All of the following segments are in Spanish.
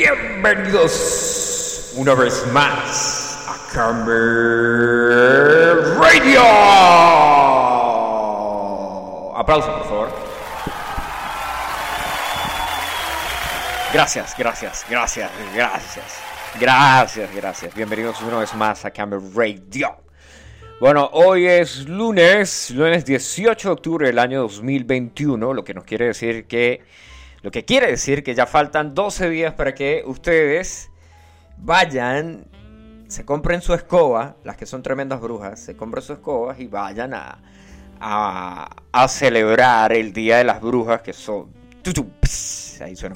Bienvenidos una vez más a Camber Radio. Aplauso, por favor. Gracias, gracias, gracias, gracias. Gracias, gracias. Bienvenidos una vez más a Camber Radio. Bueno, hoy es lunes, lunes 18 de octubre del año 2021, lo que nos quiere decir que lo que quiere decir que ya faltan 12 días para que ustedes vayan, se compren su escoba, las que son tremendas brujas, se compren sus escobas y vayan a, a, celebrar el Día de las Brujas, que son... Ahí suena.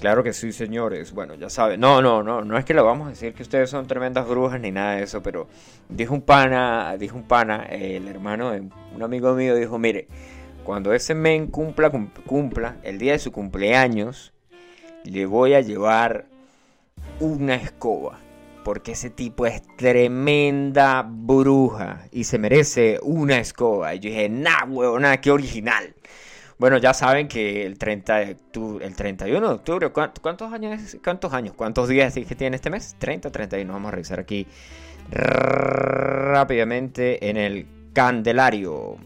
Claro que sí, señores. Bueno, ya saben. No, no, no. No es que lo vamos a decir que ustedes son tremendas brujas ni nada de eso, pero dijo un pana, dijo un pana, el hermano de un amigo mío, dijo, mire, cuando ese men cumpla, cumpla el día de su cumpleaños, le voy a llevar una escoba. Porque ese tipo es tremenda bruja y se merece una escoba. Y yo dije, nah, huevona, qué original. Bueno, ya saben que el 30 de el 31 de octubre, ¿cuántos años, cuántos años, cuántos días que tiene este mes? 30, 31. Vamos a revisar aquí rápidamente en el Candelario.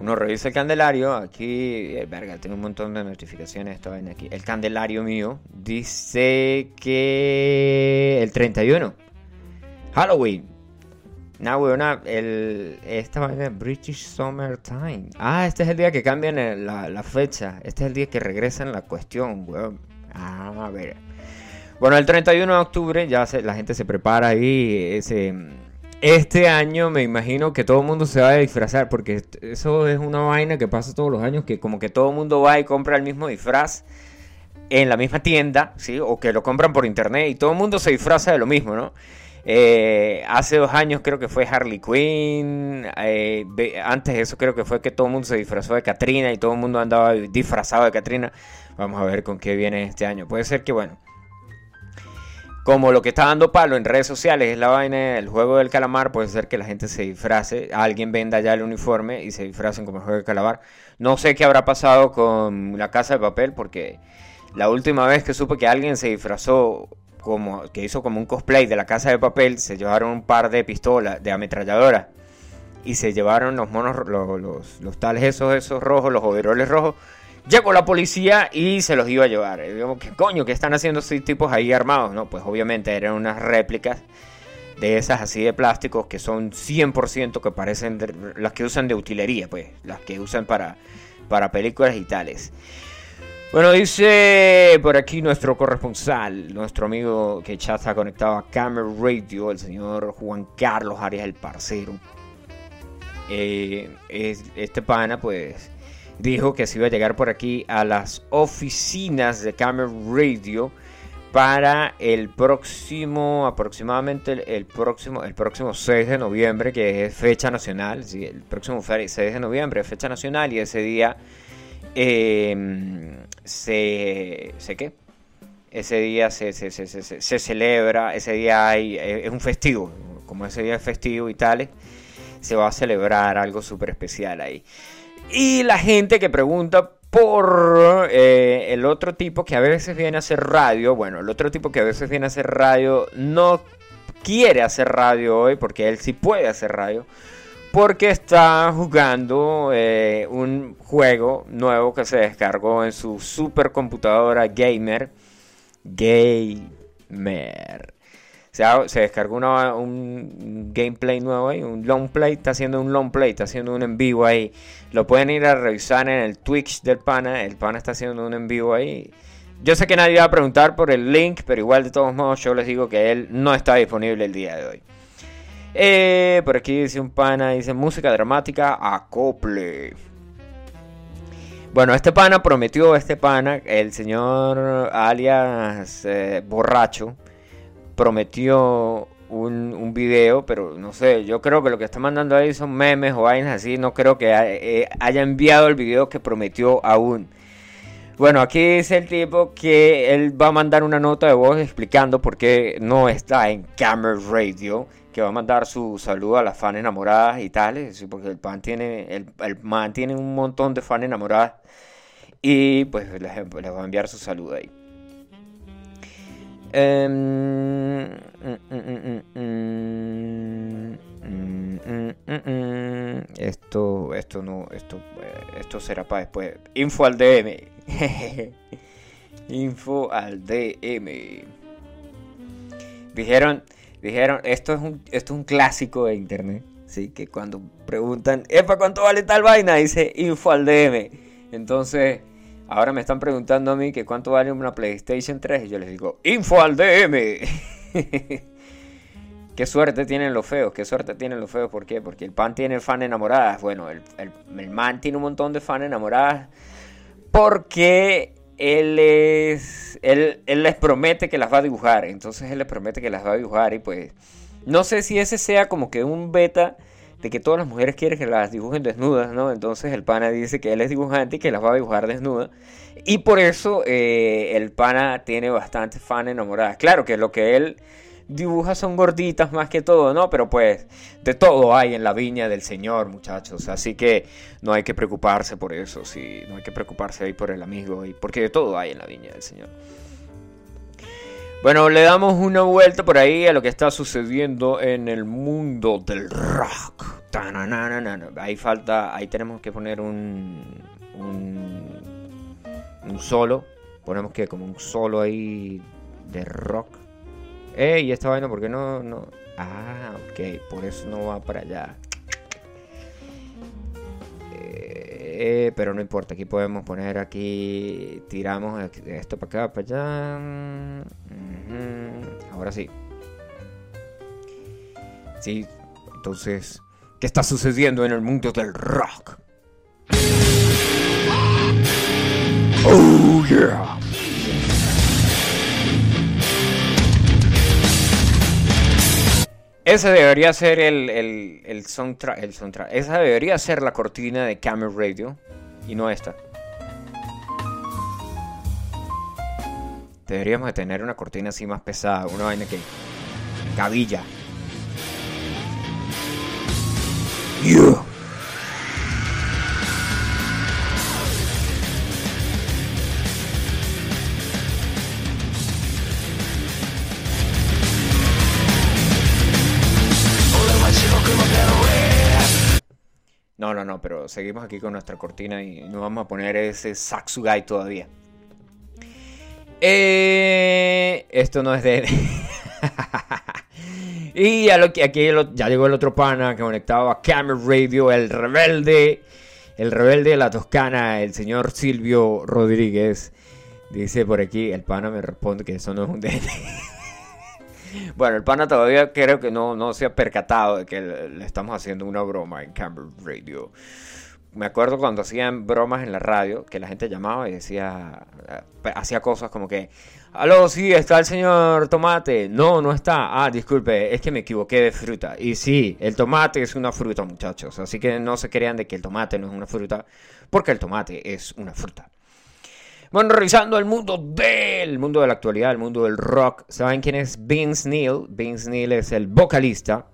Uno revisa el candelario, aquí, eh, verga, tengo un montón de notificaciones, esto ven aquí. El candelario mío dice que el 31, Halloween. No, weona, el, esta vaina British Summertime. Ah, este es el día que cambian la, la, fecha. Este es el día que regresan la cuestión, weón. Ah, a ver. Bueno, el 31 de octubre ya la gente se prepara ahí, ese este año me imagino que todo el mundo se va a disfrazar, porque eso es una vaina que pasa todos los años, que como que todo el mundo va y compra el mismo disfraz en la misma tienda, ¿sí? O que lo compran por internet y todo el mundo se disfraza de lo mismo, ¿no? Eh, hace dos años creo que fue Harley Quinn, eh, antes de eso creo que fue que todo el mundo se disfrazó de Katrina y todo el mundo andaba disfrazado de Katrina. Vamos a ver con qué viene este año. Puede ser que, bueno, como lo que está dando palo en redes sociales es la vaina del juego del calamar, puede ser que la gente se disfrace, alguien venda ya el uniforme y se disfracen como el juego del calamar. No sé qué habrá pasado con la casa de papel, porque la última vez que supe que alguien se disfrazó como que hizo como un cosplay de la casa de papel, se llevaron un par de pistolas de ametralladora y se llevaron los monos, los, los, tales esos, esos rojos, los overoles rojos Llegó la policía y se los iba a llevar. Digamos, ¿qué coño? ¿Qué están haciendo estos tipos ahí armados? No, pues obviamente eran unas réplicas de esas así de plásticos que son 100% que parecen las que usan de utilería, pues, las que usan para, para películas y tales. Bueno, dice por aquí nuestro corresponsal, nuestro amigo que ya está conectado a Camera Radio, el señor Juan Carlos Arias, el parcero. Eh, este pana, pues, dijo que se iba a llegar por aquí a las oficinas de Camera Radio para el próximo, aproximadamente el, próximo, el próximo 6 de noviembre, que es fecha nacional, el próximo 6 de noviembre es fecha nacional y ese día em, se, se, ¿qué? Ese día se, se, se, celebra, ese día hay, eh, es un festivo, como ese día es festivo y tal, se va a celebrar algo súper especial ahí. Y la gente que pregunta por eh, el otro tipo que a veces viene a hacer radio. Bueno, el otro tipo que a veces viene a hacer radio no quiere hacer radio hoy porque él sí puede hacer radio. Porque está jugando eh, un juego nuevo que se descargó en su supercomputadora gamer. Gamer se, descargó un gameplay nuevo ahí, un long play, está haciendo un long play, está haciendo un en vivo ahí. Lo pueden ir a revisar en el Twitch del pana, el pana está haciendo un en vivo ahí. Yo sé que nadie va a preguntar por el link, pero igual de todos modos yo les digo que él no está disponible el día de hoy. Eh, por aquí dice un pana, dice música dramática, acople. Bueno, este pana prometió, este pana, el señor alias eh, borracho, prometió un, un, video, pero no sé, yo creo que lo que está mandando ahí son memes o vainas así, no creo que eh, haya enviado el video que prometió aún. Bueno, aquí dice el tipo que él va a mandar una nota de voz explicando por qué no está en Camera Radio, que va a mandar su saludo a las fans enamoradas y tales, porque el pan tiene, el, el man tiene un montón de fans enamoradas Y pues les, les voy a enviar su saludo ahí. Esto, esto no, esto, eh, esto será para después. Info al DM. Info al DM. Dijeron, dijeron, esto es un, esto es un clásico de internet. Sí, que cuando preguntan, ¿epa cuánto vale tal vaina? Dice info al DM. Entonces, Ahora me están preguntando a mí que cuánto vale una PlayStation 3 y yo les digo, info al DM. qué suerte tienen los feos, qué suerte tienen los feos, ¿por qué? Porque el pan tiene fan enamoradas. Bueno, el, el, man tiene un montón de fan enamoradas porque él es. Él, él, les promete que las va a dibujar. Entonces él les promete que las va a dibujar. Y pues. No sé si ese sea como que un beta de que todas las mujeres quieren que las dibujen desnudas, ¿no? Entonces el pana dice que él es dibujante y que las va a dibujar desnudas. Y por eso eh, el pana tiene bastante fan enamoradas. Claro que lo que él dibuja son gorditas más que todo, ¿no? Pero pues de todo hay en la viña del Señor, muchachos. Así que no hay que preocuparse por eso, sí. No hay que preocuparse ahí por el amigo, y porque de todo hay en la viña del Señor. Bueno, le damos una vuelta por ahí a lo que está sucediendo en el mundo del rock. Ahí falta, ahí tenemos que poner un, un, solo. Ponemos que como un solo ahí de rock. Ey, ¿y esta vaina por qué no, no? Ah, ok, por eso no va para allá. Eh, pero no importa, aquí podemos poner aquí, tiramos esto para acá, para allá. Ahora sí. Sí, entonces, ¿qué está sucediendo en el mundo del rock? Oh yeah. Ese debería ser el, el, el, soundtrack, el soundtrack. Esa debería ser la cortina de Camera Radio y no esta. Deberíamos de tener una cortina así más pesada, una vaina que cabilla. No, no, no, pero seguimos aquí con nuestra cortina y no vamos a poner ese Saxugai todavía. Eh, esto no es de... y a lo aquí ya llegó el otro pana que conectaba a Camera Radio, el rebelde, el rebelde de la Toscana, el señor Silvio Rodríguez. Dice por aquí, el pana me responde que eso no es un DN. Bueno, el pana todavía creo que no, no se ha percatado de que le, estamos haciendo una broma en Camber Radio. Me acuerdo cuando hacían bromas en la radio, que la gente llamaba y decía, eh, hacía cosas como que, aló, sí, está el señor tomate. No, no está. Ah, disculpe, es que me equivoqué de fruta. Y sí, el tomate es una fruta, muchachos. Así que no se crean de que el tomate no es una fruta, porque el tomate es una fruta. Bueno, revisando el mundo del mundo de la actualidad, el mundo del rock. ¿Saben quién es Vince Neil? Vince Neil es el vocalista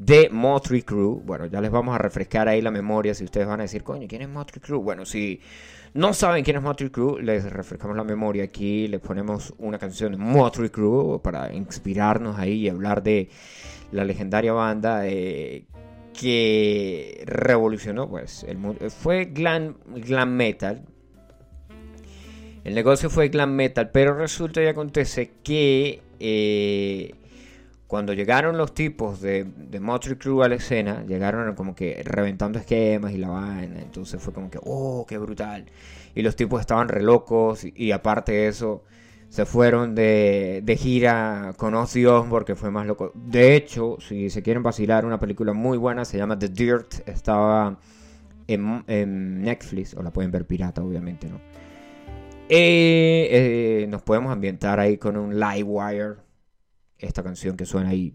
de Motley Crue. Bueno, ya les vamos a refrescar ahí la memoria si ustedes van a decir, coño, ¿quién es Motley Crue? Bueno, si no saben quién es Motley Crue, les refrescamos la memoria aquí, les ponemos una canción de Motley Crue para inspirarnos ahí y hablar de la legendaria banda eh, que revolucionó, pues, el mundo. Fue glam, glam metal, el negocio fue glam metal, pero resulta y acontece que eh, cuando llegaron los tipos de, de Motley Crue a la escena, llegaron como que reventando esquemas y la vaina, entonces fue como que, oh, qué brutal. Y los tipos estaban re locos y, aparte de eso, se fueron de, de gira con Ozzy Osbourne, que fue más loco. De hecho, si se quieren vacilar, una película muy buena se llama The Dirt, estaba en, Netflix, o la pueden ver pirata, obviamente, ¿no? Eh, eh, nos podemos ambientar ahí con un live wire. Esta canción que suena ahí.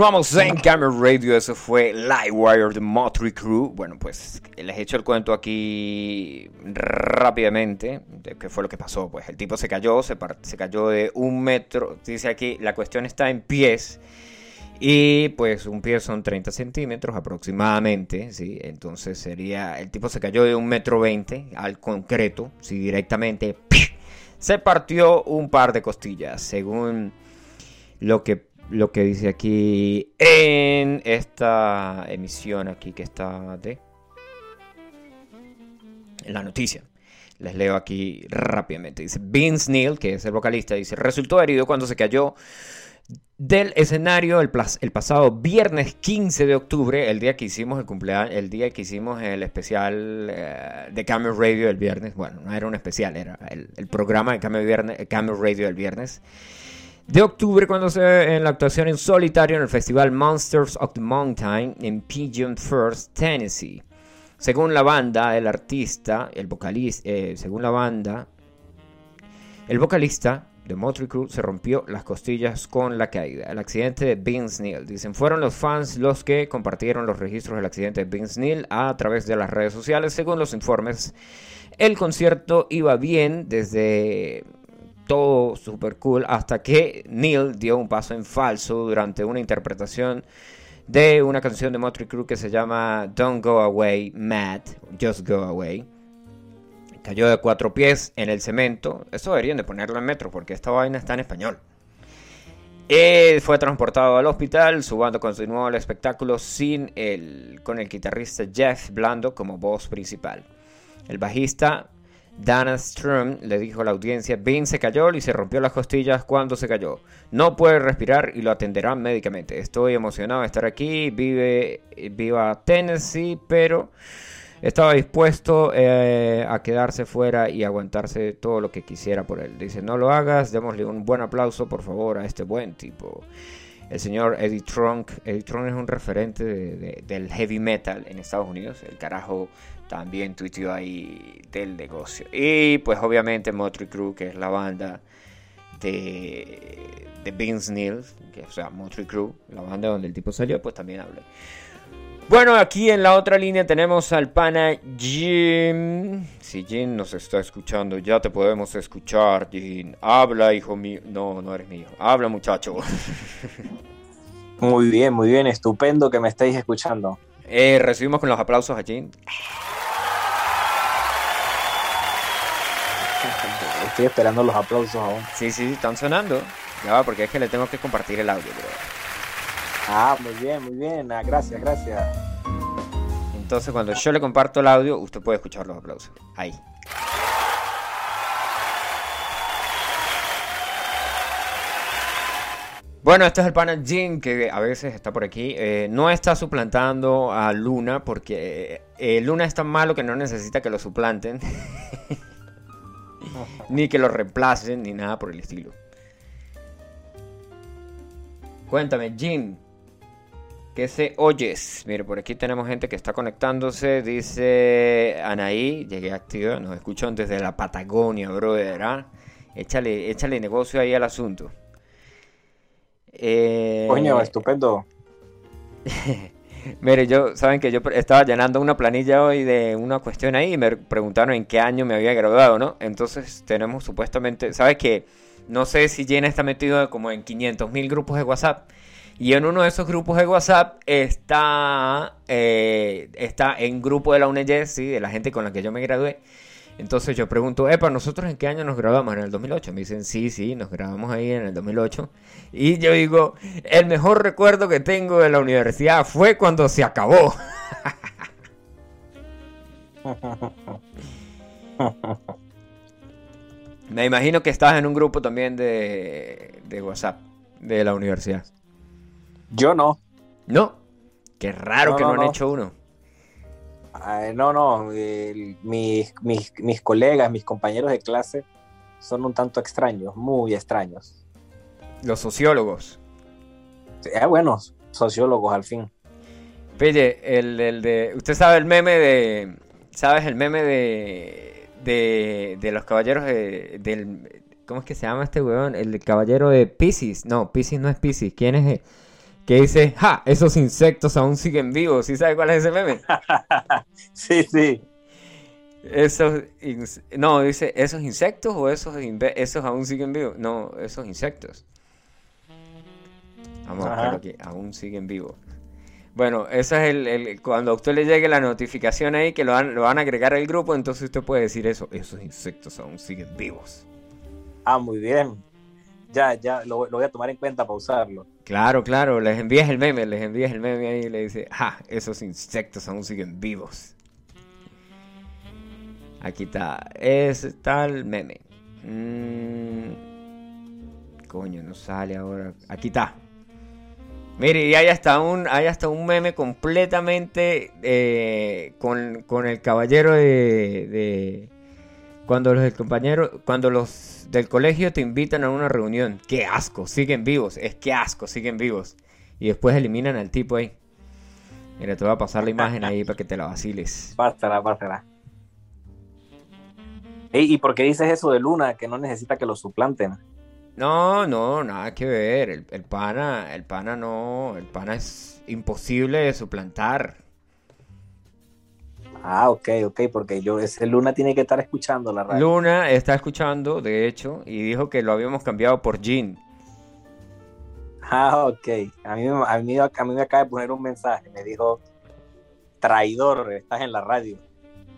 Continuamos en Camera Radio, eso fue Livewire de Motley Crue. Bueno, pues les he hecho el cuento aquí rápidamente de qué fue lo que pasó. Pues el tipo se cayó, se, cayó de un metro. Dice aquí, la cuestión está en pies. Y pues un pie son 30 centímetros aproximadamente, ¿sí? Entonces sería, el tipo se cayó de un metro 20 al concreto, ¿sí? Directamente, se partió un par de costillas, según lo que, lo que dice aquí en esta emisión aquí que está de la noticia. Les leo aquí rápidamente. Dice Vince Neil, que es el vocalista, dice, resultó herido cuando se cayó del escenario el, el pasado viernes 15 de octubre, el día que hicimos el cumpleaños, el día que hicimos el especial eh, de Camel Radio el viernes. Bueno, no era un especial, era el, programa de Camel, Vierne- Camel Radio el viernes de octubre cuando se en la actuación en solitario en el festival Monsters of the Mountain en Pigeon First, Tennessee. Según la banda, el artista, el vocalista, eh, según la banda, el vocalista de Motley Crue se rompió las costillas con la caída. El accidente de Vince Neil. Dicen, fueron los fans los que compartieron los registros del accidente de Vince Neil a través de las redes sociales. Según los informes, el concierto iba bien desde todo super cool hasta que Neil dio un paso en falso durante una interpretación de una canción de Motley Crue que se llama Don't Go Away Mad, Just Go Away. Cayó de cuatro pies en el cemento. Eso deberían de ponerlo en metro porque esta vaina está en español. Eh, fue transportado al hospital. Su banda continuó el espectáculo sin el, con el guitarrista Jeff Blando como voz principal. El bajista Dana Strum le dijo a la audiencia, Vince se cayó y se rompió las costillas cuando se cayó. No puede respirar y lo atenderán médicamente. Estoy emocionado de estar aquí. Vive, viva Tennessee, pero estaba dispuesto eh, a quedarse fuera y aguantarse todo lo que quisiera por él. Dice, no lo hagas, démosle un buen aplauso por favor a este buen tipo. El señor Eddie Trunk. Eddie Trunk es un referente de- de- del heavy metal en Estados Unidos. El carajo también tuiteó ahí del negocio. Y pues obviamente Motley Crue, que es la banda de, de Vince Neil, que, o sea, Motley Crue, la banda donde el tipo salió, pues también hablé. Bueno, aquí en la otra línea tenemos al pana Jim. Si Jim nos está escuchando, ya te podemos escuchar, Jim. Habla, hijo mío. No, no eres mi hijo. Habla, muchacho. Muy bien, muy bien, estupendo que me estéis escuchando. Eh, recibimos con los aplausos a Jim. Estoy esperando los aplausos aún. Sí, sí, están sonando. Ya va, porque es que le tengo que compartir el audio, bro. Ah, muy bien, muy bien. Ah, gracias, gracias. Entonces, cuando yo le comparto el audio, usted puede escuchar los aplausos. Ahí. Bueno, este es el pana Jin que a veces está por aquí. Eh, no está suplantando a Luna porque eh, Luna es tan malo que no necesita que lo suplanten. ni que lo reemplacen, ni nada por el estilo. Cuéntame, Jin. ¿Qué se oyes? Mire, por aquí tenemos gente que está conectándose. Dice Anaí, llegué activa, nos escuchan desde la Patagonia, brother. ¿ah? Échale, échale negocio ahí al asunto. Eh, Coño, estupendo. Mire, yo, saben que yo estaba llenando una planilla hoy de una cuestión ahí y me preguntaron en qué año me había graduado, ¿no? Entonces tenemos supuestamente, ¿sabes qué? No sé si Jenna está metido como en 500 mil grupos de WhatsApp. Y en uno de esos grupos de WhatsApp está, eh, está en grupo de la UNED, sí, de la gente con la que yo me gradué. Entonces yo pregunto, Epa, ¿nosotros en qué año nos graduamos? En el 2008. Me dicen, sí, sí, nos grabamos ahí en el 2008. Y yo digo, el mejor recuerdo que tengo de la universidad fue cuando se acabó. Me imagino que estás en un grupo también de, de WhatsApp de la universidad. Yo no. No. Qué raro No, que no, no, han no. hecho uno. Ay, no, no. el- mis, mis, mis colegas, mis compañeros de clase son un tanto extraños, muy extraños. Los sociólogos. Ah, bueno, sociólogos al fin. Pille, el, el de. Usted sabe el meme de. ¿Sabes el meme de. de, de los caballeros de, del. ¿Cómo es que se llama este weón? El caballero de Pisces. No, Pisces no es Pisces. ¿Quién es? el- Que dice, ¡ja! Esos insectos aún siguen vivos. ¿Sí sabe cuál es ese meme? sí, sí. Esos. No, dice, ¿esos insectos o esos, esos aún siguen vivos? No, esos insectos. Vamos a buscarlo aquí. Aún siguen vivos. Bueno, eso es el, el- Cuando a usted le llegue la notificación ahí que lo van, lo van a agregar al grupo, entonces usted puede decir eso. Esos insectos aún siguen vivos. Ah, muy bien. Ya, ya, lo, voy a tomar en cuenta para usarlo. Claro, claro, les envías el meme, les envías el meme ahí y le dice, ¡ja! Esos insectos aún siguen vivos. Aquí está, es está el meme. Mm, coño, no sale ahora. Aquí está. Mire, y hay hasta un, hay hasta un meme completamente eh, con, con el caballero de, de- cuando los del compañero, cuando los del colegio te invitan a una reunión. Qué asco, siguen vivos, es que asco, siguen vivos. Y después eliminan al tipo ahí. Mira, te voy a pasar la imagen ahí para que te la vaciles. Pásala, pásala. Ey, ¿Y por qué dices eso de Luna, que no necesita que lo suplanten? No, no, nada que ver. El, el pana, el pana no, el pana es imposible de suplantar. Ah, ok, ok, porque yo, ese Luna tiene que estar escuchando la radio. Luna está escuchando, de hecho, y dijo que lo habíamos cambiado por Jean. Ah, ok. A mí, me- a, mí, a mí me acaba de poner un mensaje, me dijo, traidor, estás en la radio.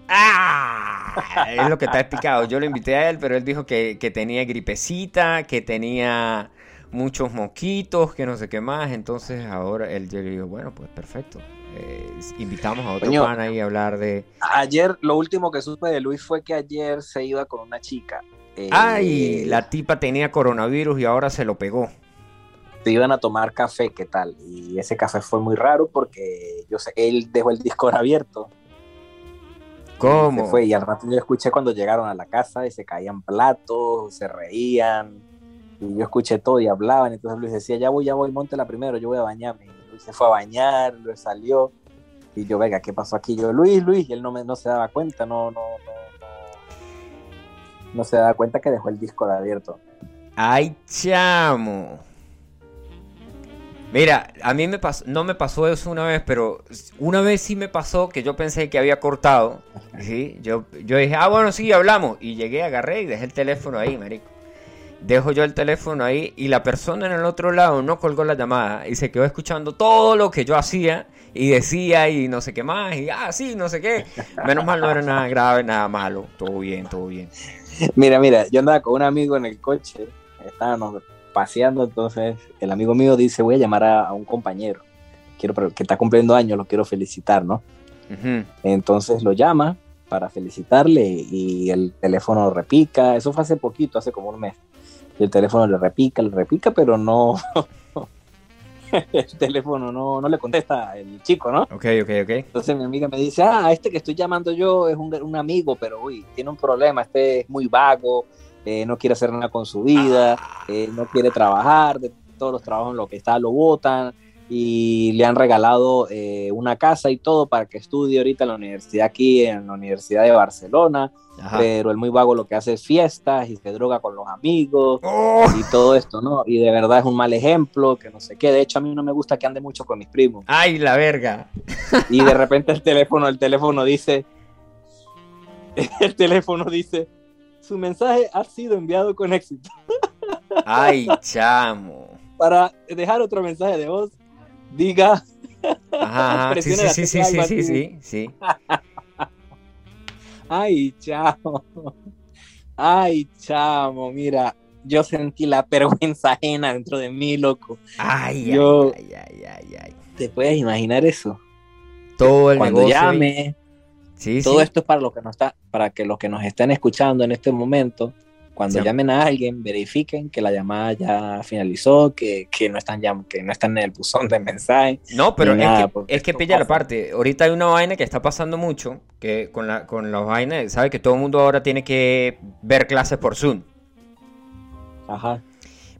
¡Ah! Es lo que está explicado. Yo lo invité a él, pero él dijo que, que tenía gripecita, que tenía muchos moquitos, que no sé qué más. Entonces ahora él yo le digo, bueno, pues perfecto. Eh, invitamos a otro Coño. pan ahí a hablar de... Ayer, lo último que supe de Luis fue que ayer se iba con una chica. Eh, ¡Ay! La tipa tenía coronavirus y ahora se lo pegó. Se iban a tomar café, ¿qué tal? Y ese café fue muy raro porque yo sé, él dejó el Discord abierto. ¿Cómo? Se fue y al rato yo escuché cuando llegaron a la casa y se caían platos, se reían. Y yo escuché todo y hablaban. Entonces Luis decía, ya voy, ya voy, la primero, yo voy a bañarme. Se fue a bañar, Luis salió. Y yo, venga, ¿qué pasó aquí? Yo, Luis, Luis, y él no, me, no se daba cuenta, no, no, no, no, no se daba cuenta que dejó el disco de abierto. Ay, chamo. Mira, a mí me pasó, no me pasó eso una vez, pero una vez sí me pasó que yo pensé que había cortado. ¿sí? Yo, yo dije, ah, bueno, sí, hablamos. Y llegué, agarré y dejé el teléfono ahí, marico. Dejo yo el teléfono ahí y la persona en el otro lado no colgó la llamada y se quedó escuchando todo lo que yo hacía y decía y no sé qué más y ah, sí, no sé qué. Menos mal no era nada grave, nada malo. Todo bien, todo bien. Mira, mira, yo andaba con un amigo en el coche, estábamos paseando, entonces el amigo mío dice, voy a llamar a, a un compañero quiero, que está cumpliendo años, lo quiero felicitar, ¿no? Entonces lo llama para felicitarle y el teléfono repica, eso fue hace poquito, hace como un mes. Y el teléfono le repica, le repica, pero no, el teléfono no, no le contesta el chico, ¿no? Ok, ok, ok. Entonces mi amiga me dice, ah, este que estoy llamando yo es un, un amigo, pero uy, tiene un problema, este es muy vago, eh, no quiere hacer nada con su vida, eh, no quiere trabajar, de todos los trabajos en los que está lo botan y le han regalado eh, una casa y todo para que estudie ahorita en la universidad aquí, en la Universidad de Barcelona, Ajá. pero el muy vago lo que hace es fiestas y se droga con los amigos ¡Oh! y todo esto, ¿no? Y de verdad es un mal ejemplo, que no sé qué, de hecho a mí no me gusta que ande mucho con mis primos. ¡Ay, la verga! Y de repente el teléfono, el teléfono dice, el teléfono dice, su mensaje ha sido enviado con éxito. ¡Ay, chamo! Para dejar otro mensaje de voz, diga, Ajá. Sí, sí, sí, sí, sí, sí, sí. ay, chamo, ay, chamo, mira, yo sentí la vergüenza ajena dentro de mí, loco. Ay, Yo- ay, ay, ay, ay. ¿Te puedes imaginar eso? Todo el Cuando negocio. llame, Sí, todo sí. esto es para los que no está, para que los que nos estén escuchando en este momento, cuando Sí. llamen a alguien, verifiquen que la llamada ya finalizó, que, que no están llam- que no están en el buzón de mensaje. No, pero es, nada, que, es que pilla la parte. Ahorita hay una vaina que está pasando mucho, que con la con las vainas, sabe que todo el mundo ahora tiene que ver clases por Zoom. Ajá.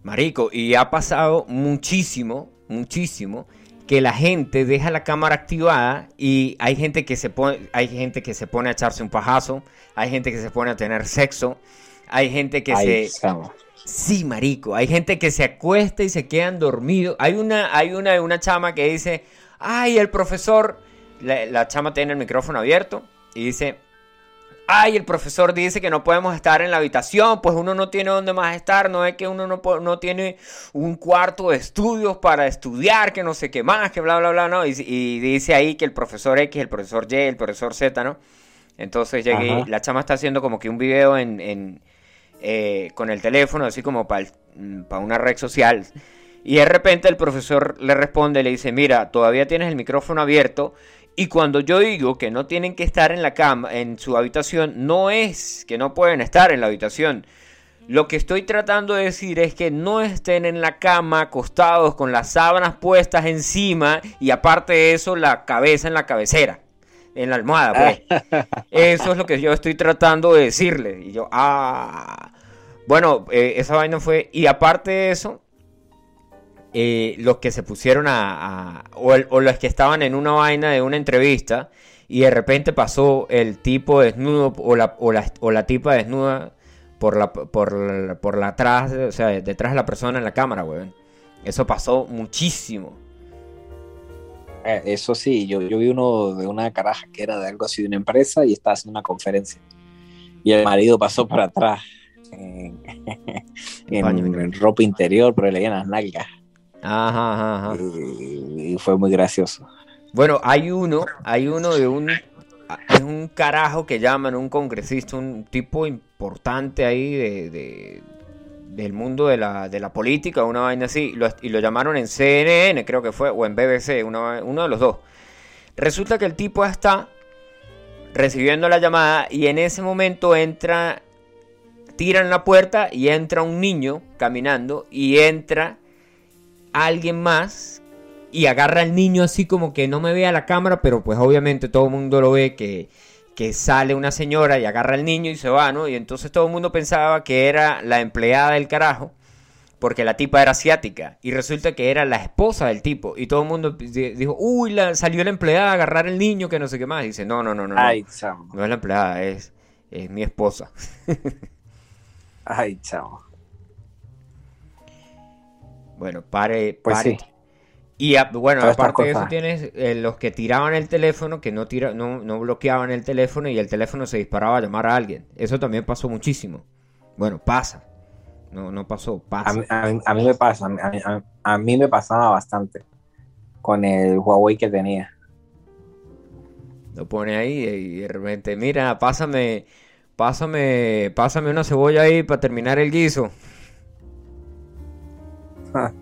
Marico, y ha pasado muchísimo, muchísimo que la gente deja la cámara activada y hay gente que se pone hay gente que se pone a echarse un pajazo, hay gente que se pone a tener sexo, hay gente que Ay, se chamo. Sí, marico. Hay gente que se acuesta y se quedan dormidos. Hay una, hay una, una chama que dice, ay, el profesor, la, la chama tiene el micrófono abierto y dice, ay, el profesor dice que no podemos estar en la habitación, pues uno no tiene dónde más estar, no es que uno no, no tiene un cuarto de estudios para estudiar, que no sé qué más, que bla, bla, bla, ¿no? Y, y dice ahí que el profesor X, el profesor Y, el profesor Z, ¿no? Entonces llegué, la chama está haciendo como que un video en, en, eh, con el teléfono, así como para una red social. Y de repente el profesor le responde, le dice, mira, todavía tienes el micrófono abierto. Y cuando yo digo que no tienen que estar en la cama, en su habitación, no es que no pueden estar en la habitación. Lo que estoy tratando de decir es que no estén en la cama acostados con las sábanas puestas encima y aparte de eso la cabeza en la cabecera, en la almohada, pues. Eso es lo que yo estoy tratando de decirle. Y yo, ah. Bueno, eh, esa vaina fue. Y aparte de eso, eh, los que se pusieron a. a- o, el- o los que estaban en una vaina de una entrevista. Y de repente pasó el tipo desnudo o la, o la, o la tipa desnuda por la, por, la- por la atrás, o sea, detrás de la persona en la cámara, weón. Eso pasó muchísimo. Eh, Eso sí, yo, yo vi uno de una caraja que era de algo así de una empresa y estaba haciendo una conferencia. Y el marido pasó por atrás en, ropa interior, pero le veían las nalgas. Ajá, ajá, ajá. Y, y fue muy gracioso. Bueno, hay uno, hay uno de un, es un carajo que llaman un congresista, un tipo importante ahí de, de- del mundo de la, de la política, una vaina así, y lo llamaron en CNN, creo que fue, o en BBC, uno de los dos. Resulta que el tipo está recibiendo la llamada y en ese momento entra, tiran la puerta y entra un niño caminando y entra alguien más y agarra al niño así como que no me vea la cámara, pero pues obviamente todo el mundo lo ve que, que sale una señora y agarra al niño y se va, ¿no? Y entonces todo el mundo pensaba que era la empleada del carajo, porque la tipa era asiática y resulta que era la esposa del tipo y todo el mundo di- dijo, uy, la, salió la empleada a agarrar el niño que no sé qué más. Y dice, no, no, no, no, Ay, chamo. no es la empleada, es, es mi esposa. Ay, chamo. Bueno, pare, Pues pare. sí. Y a- bueno, aparte de eso tienes eh, los que tiraban el teléfono, que no, tira, no, no bloqueaban el teléfono y el teléfono se disparaba a llamar a alguien. Eso también pasó muchísimo. Bueno, pasa. No, no pasó, pasa. A mí, a mí- a mí me pasa, a mí, a mí- a mí me pasaba bastante con el Huawei que tenía. Lo pone ahí y de repente, mira, pásame, pásame, pásame una cebolla ahí para terminar el guiso.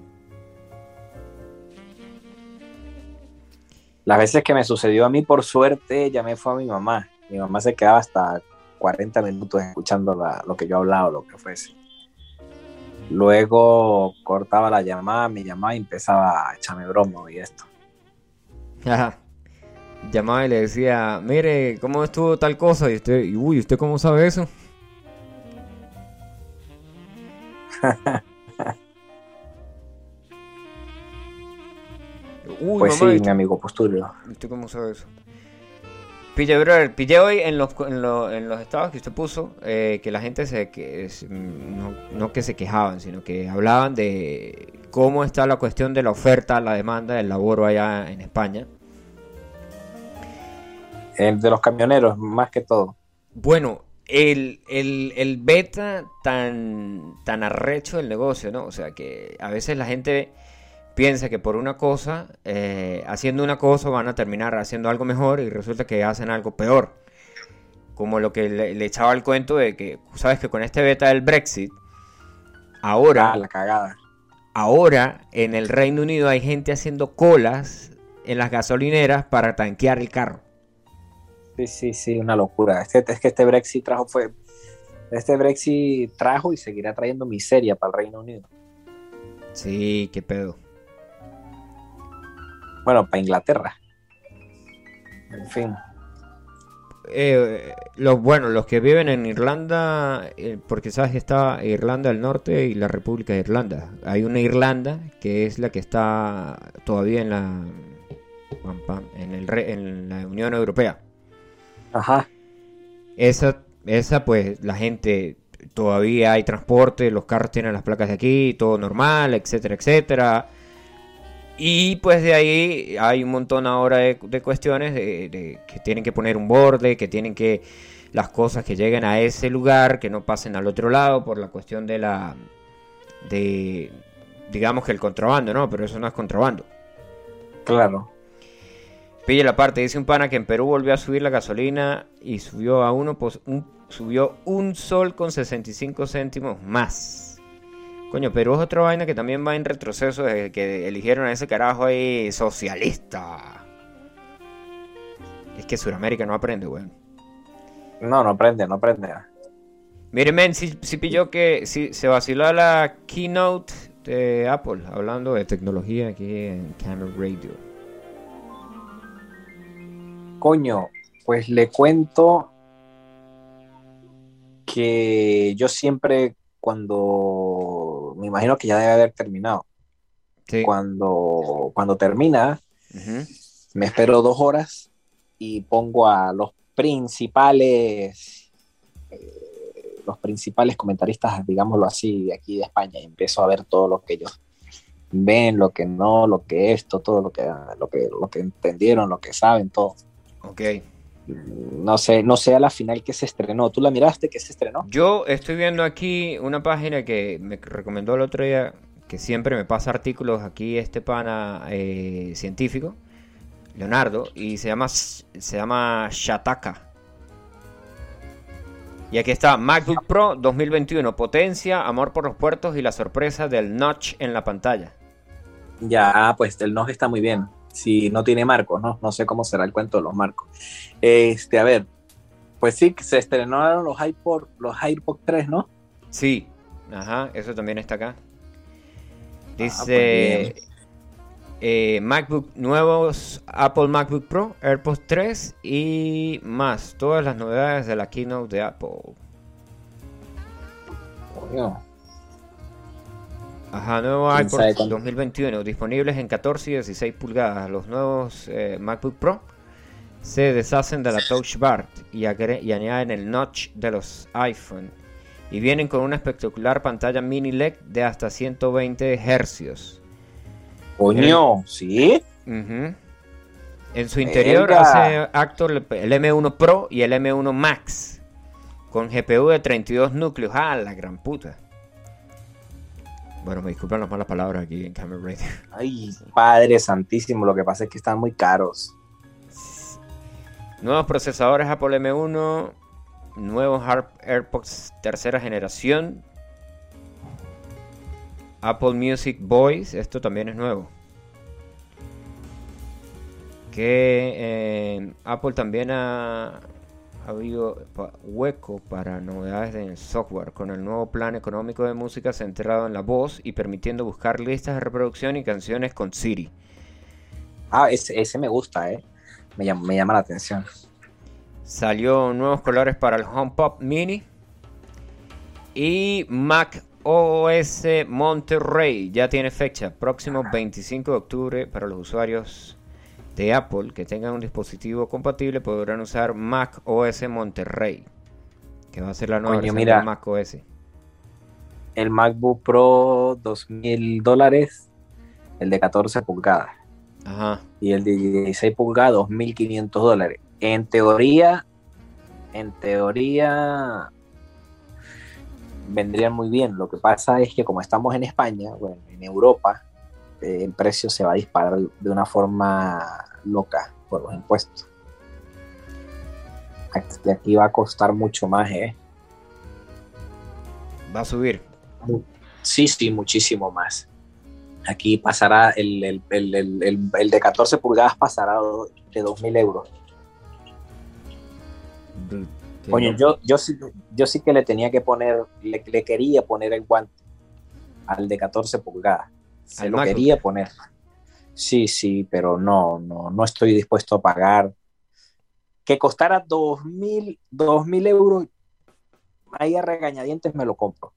Las veces que me sucedió a mí, por suerte, llamé fue a mi mamá. Mi mamá se quedaba hasta 40 minutos escuchando la- lo que yo hablaba o lo que fuese. Luego cortaba la llamada, me llamaba y empezaba a echarme broma y esto. Ajá. Llamaba y le decía, mire, ¿cómo estuvo tal cosa? Y usted, uy, ¿usted cómo sabe eso? Uy, Pues mamá, sí, ¿y mi amigo Postulio. ¿Usted cómo sabe eso? Pille, brother, pillé hoy en los, en, lo- en los estados que usted puso eh, que la gente se que es, no, no que se quejaban, sino que hablaban de cómo está la cuestión de la oferta, la demanda del laboro allá en España. Eh, de los camioneros, más que todo. Bueno, el, el, el beta tan, tan arrecho del negocio, ¿no? O sea, que a veces la gente piensa que por una cosa, eh, haciendo una cosa van a terminar haciendo algo mejor y resulta que hacen algo peor. Como lo que le, le echaba el cuento de que, sabes que con este beta del Brexit, ahora, Ah, la cagada. ahora en el Reino Unido hay gente haciendo colas en las gasolineras para tanquear el carro. Sí, sí, sí, una locura. Este, es que este Brexit trajo fue. Este Brexit trajo y seguirá trayendo miseria para el Reino Unido. Sí, qué pedo. Bueno, para Inglaterra. En fin. Eh, los bueno, los que viven en Irlanda, eh, porque sabes que está Irlanda del Norte y la República de Irlanda. Hay una Irlanda que es la que está todavía en la en el en la Unión Europea. Ajá. Esa, esa pues la gente todavía hay transporte, los carros tienen las placas de aquí, todo normal, etcétera, etcétera. Y pues de ahí hay un montón ahora de, de cuestiones de, de que tienen que poner un borde, que tienen que las cosas que lleguen a ese lugar, que no pasen al otro lado por la cuestión de la de digamos que el contrabando, ¿no? Pero eso no es contrabando. Claro. Pille la parte, dice un pana que en Perú volvió a subir la gasolina y subió a uno, pues, un, subió un sol con 65 céntimos más. Coño, Perú es otra vaina que también va en retroceso desde que eligieron a ese carajo ahí socialista. Es que Sudamérica no aprende, weón. No, no prende, no prende. Mire, men, si, si pilló que si, se vaciló la keynote de Apple, hablando de tecnología aquí en Camel Radio. Coño, pues le cuento que yo siempre cuando me imagino que ya debe haber terminado. Sí. Cuando, cuando termina, me espero dos horas y pongo a los principales eh, los principales comentaristas, digámoslo así, de aquí de España y empiezo a ver todo lo que ellos ven, lo que no, lo que esto, todo lo que lo que lo que entendieron, lo que saben, todo. Ok. No sé, no sé a la final que se estrenó. ¿Tú la miraste que se estrenó? Yo estoy viendo aquí una página que me recomendó el otro día, que siempre me pasa artículos aquí este pana eh, científico, Leonardo, y se llama se llama Shataka. Y aquí está MacBook Pro 2021, potencia, amor por los puertos y la sorpresa del notch en la pantalla. Ya, pues el NOG está muy bien. Si no tiene marcos, ¿no? No sé cómo será el cuento de los marcos. Este, a ver, pues sí, se estrenaron los iPod, los iPod 3, ¿no? Sí, ajá, eso también está acá. pues Dice eh, MacBook nuevos Apple MacBook Pro, AirPods 3 y más. Todas las novedades de la keynote de Apple. Coño. Ajá, nuevo ¿Quién iPod sabe cuándo? 2021, disponibles en 14 y 16 pulgadas. Los nuevos eh, MacBook Pro se deshacen de la Touch Bar y, y añaden el notch de los iPhone. Y vienen con una espectacular pantalla mini LED de hasta 120 hercios. Coño, ¿sí? En su interior Verga. hace acto el el M1 Pro y el M1 Max. Con GPU de 32 núcleos. ¡Ah, la gran puta! Bueno, me disculpan las malas palabras aquí en Camera Radio. Ay, padre santísimo, lo que pasa es que están muy caros. Nuevos procesadores Apple M1. Nuevos AirPods tercera generación. Apple Music Voice. Esto también es nuevo. Que eh, Apple también ha, ha habido hueco para novedades en el software. Con el nuevo plan económico de música centrado en la voz y permitiendo buscar listas de reproducción y canciones con Siri. Ah, ese, ese me gusta, ¿eh? Me llama, me llama la atención. Salió nuevos colores para el HomePod Mini. Y Mac OS Monterrey ya tiene fecha, próximo 25 de octubre para los usuarios de Apple que tengan un dispositivo compatible podrán usar Mac OS Monterrey, que va a ser la nueva Coño, versión mira. de Mac OS. El MacBook Pro, 2000 dólares. El de 14 pulgadas. Ajá. Y el de 16 pulgadas, 2500 dólares. En teoría, en teoría, vendrían muy bien. Lo que pasa es que como estamos en España, bueno, en Europa, eh, el precio se va a disparar de una forma loca por los impuestos. Aquí, aquí va a costar mucho más, ¿eh? Va a subir. Sí, sí, muchísimo más. Aquí pasará, el, el, el, el, de 14 pulgadas pasará de 2.000 euros. Coño, yo, yo, sí, yo sí que le tenía que poner, le, le quería poner el guante al de 14 pulgadas. Se Al lo quería poner. Sí, sí, pero no, no, no estoy dispuesto a pagar. Que costara 2.000 2.000 euros, ahí a regañadientes me lo compro.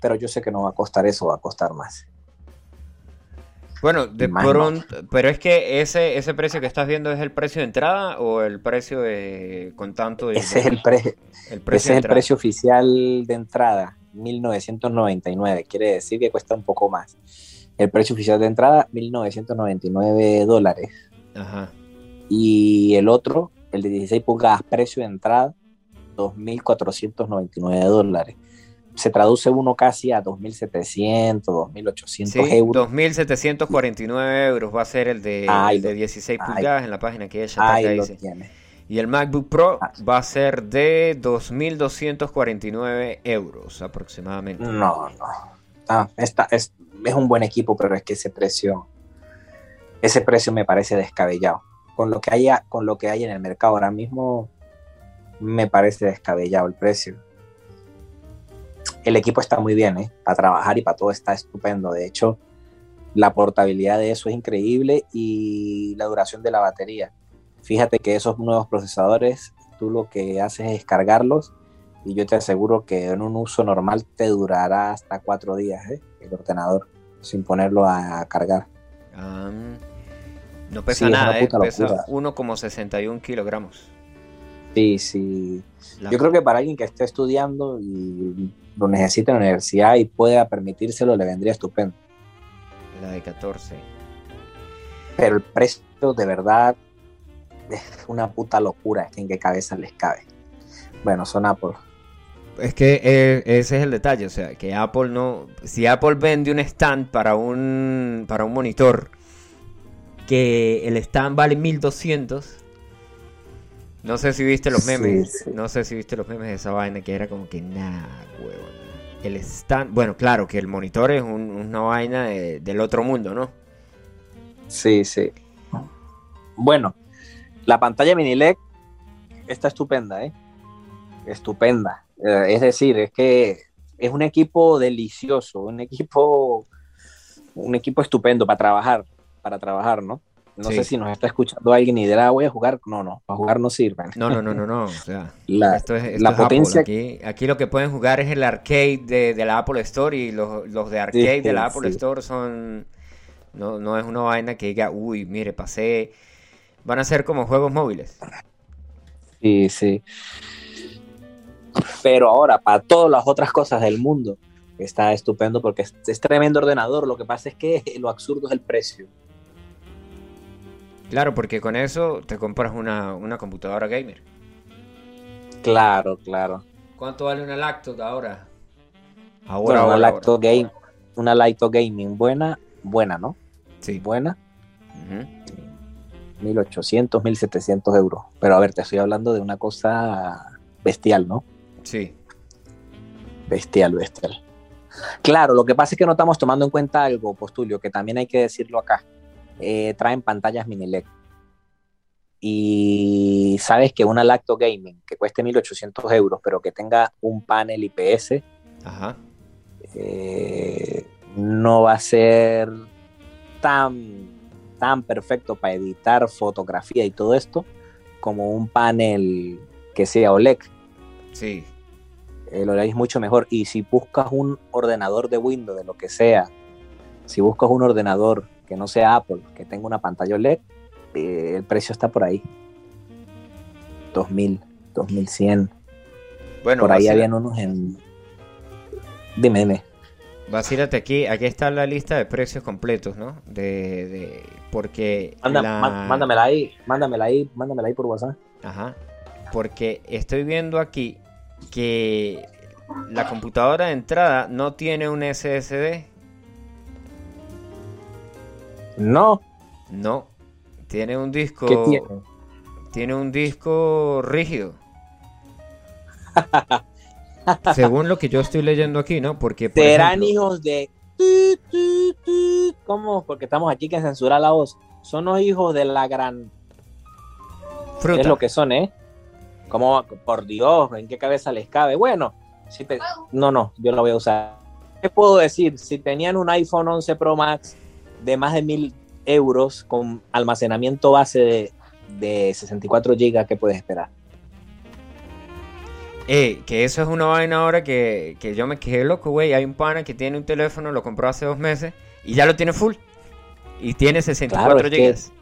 Pero yo sé que no va a costar eso, va a costar más. Bueno, de Más pronto, pero es que ese, ese precio que estás viendo es el precio de entrada o el precio de con tanto de- Ese es el, pre- el precio ese de es el precio oficial de entrada, 1999. Quiere decir que cuesta un poco más. El precio oficial de entrada, 1999 dólares. Ajá. Y el otro, el de 16 pulgadas, precio de entrada, 2.499 dólares. Se traduce uno casi a 2.700, 2.800 Sí, euros. 2.749 euros va a ser el de, el de lo- 16 ahí- pulgadas en la página que ella Ahí lo dice. tiene. Y el MacBook Pro Ah. va a ser de 2.249 euros aproximadamente. No, no. Ah, esta es, es un buen equipo, pero es que ese precio, ese precio me parece descabellado. Con lo que haya, con lo que hay en el mercado ahora mismo, me parece descabellado el precio. El equipo está muy bien, ¿eh? Para trabajar y para todo está estupendo. De hecho, la portabilidad de eso es increíble y la duración de la batería. Fíjate que esos nuevos procesadores, tú lo que haces es cargarlos y yo te aseguro que en un uso normal te durará hasta cuatro días ¿eh? el ordenador sin ponerlo a cargar. Ah, no Sí, pesa es una nada, eh, pesa locura. 1,61 kilogramos. Sí, sí. La- Yo creo que para alguien que esté estudiando y lo necesita en la universidad y pueda permitírselo, le vendría estupendo. La de 14. Pero el precio de verdad es una puta locura. ¿En qué cabeza les cabe? Bueno, son Apple. Es que eh, ese es el detalle, o sea, que Apple no... Si Apple vende un stand para un, para un monitor, que el stand vale 1200, no sé si viste los memes, sí. no sé si viste los memes de esa vaina, que era como que, nah, huevón. El stand, bueno, claro, que el monitor es un- una vaina de- del otro mundo, ¿no? Sí, sí. Bueno, la pantalla mini LED está estupenda, ¿eh? Estupenda. Eh, es decir, es que es un equipo delicioso, un equipo, un equipo estupendo para trabajar, para trabajar, ¿no? No Sí. sé si nos está escuchando alguien y dirá, voy a jugar. No, no, para jugar no sirven. No, no, no, no, no. O sea, La, esto es, esto la es potencia- Aquí, aquí lo que pueden jugar es el arcade de, de la Apple Store y los, los de arcade de la Apple sí. Store son... No, no es una vaina que diga, uy, mire, pasé... Van a ser como juegos móviles. Sí, sí. Pero ahora, para todas las otras cosas del mundo, está estupendo porque es, es tremendo ordenador. Lo que pasa es que lo absurdo es el precio. Claro, porque con eso te compras una, una computadora gamer. Claro, claro. ¿Cuánto vale una laptop ahora? Bueno, Ahora, una ahora, laptop game, una laptop gaming buena, buena, ¿no? Sí. Buena, Ujú. 1800, 1700 euros. Pero a ver, te estoy hablando de una cosa bestial, ¿no? Sí. Bestial, bestial. Claro, lo que pasa es que no estamos tomando en cuenta algo, Postulio, que también hay que decirlo acá. Eh, traen pantallas mini LED. Y sabes que una Lacto Gaming que cueste 1800 euros, pero que tenga un panel IPS, Ajá. eh, no va a ser tan, tan perfecto para editar fotografía y todo esto como un panel que sea OLED. Sí. El OLED es mucho mejor. Y si buscas un ordenador de Windows, de lo que sea, si buscas un ordenador que no sea Apple, que tenga una pantalla OLED, eh, el precio está por ahí. 2000, 2100. Bueno, por ahí habían unos en. Dime, dime. Vacílate aquí, aquí está la lista de precios completos, ¿no? De, de porque Manda- la- má- Mándamela ahí, mándamela ahí, mándamela ahí por WhatsApp. Ajá. Porque estoy viendo aquí que la computadora de entrada no tiene un SSD. No, No. Tiene un disco. ¿qué tiene? Tiene un disco rígido. Según lo que yo estoy leyendo aquí, ¿no? Porque por Serán ejemplo- hijos de. ¿Cómo? Porque estamos aquí que censura la voz. Son los hijos de la gran. fruta. Es lo que son, ¿eh? Como, por Dios, ¿en qué cabeza les cabe? Bueno, si te- no, no, yo lo voy a usar. ¿Qué puedo decir? Si tenían un iPhone 11 Pro Max de más de mil euros con almacenamiento base de, de 64 GB, ¿qué puedes esperar? Eh, que eso es una vaina ahora que, que yo me quedé loco, güey. Hay un pana que tiene un teléfono, lo compró hace dos meses y ya lo tiene full. Y tiene 64 Claro, es que- gigas.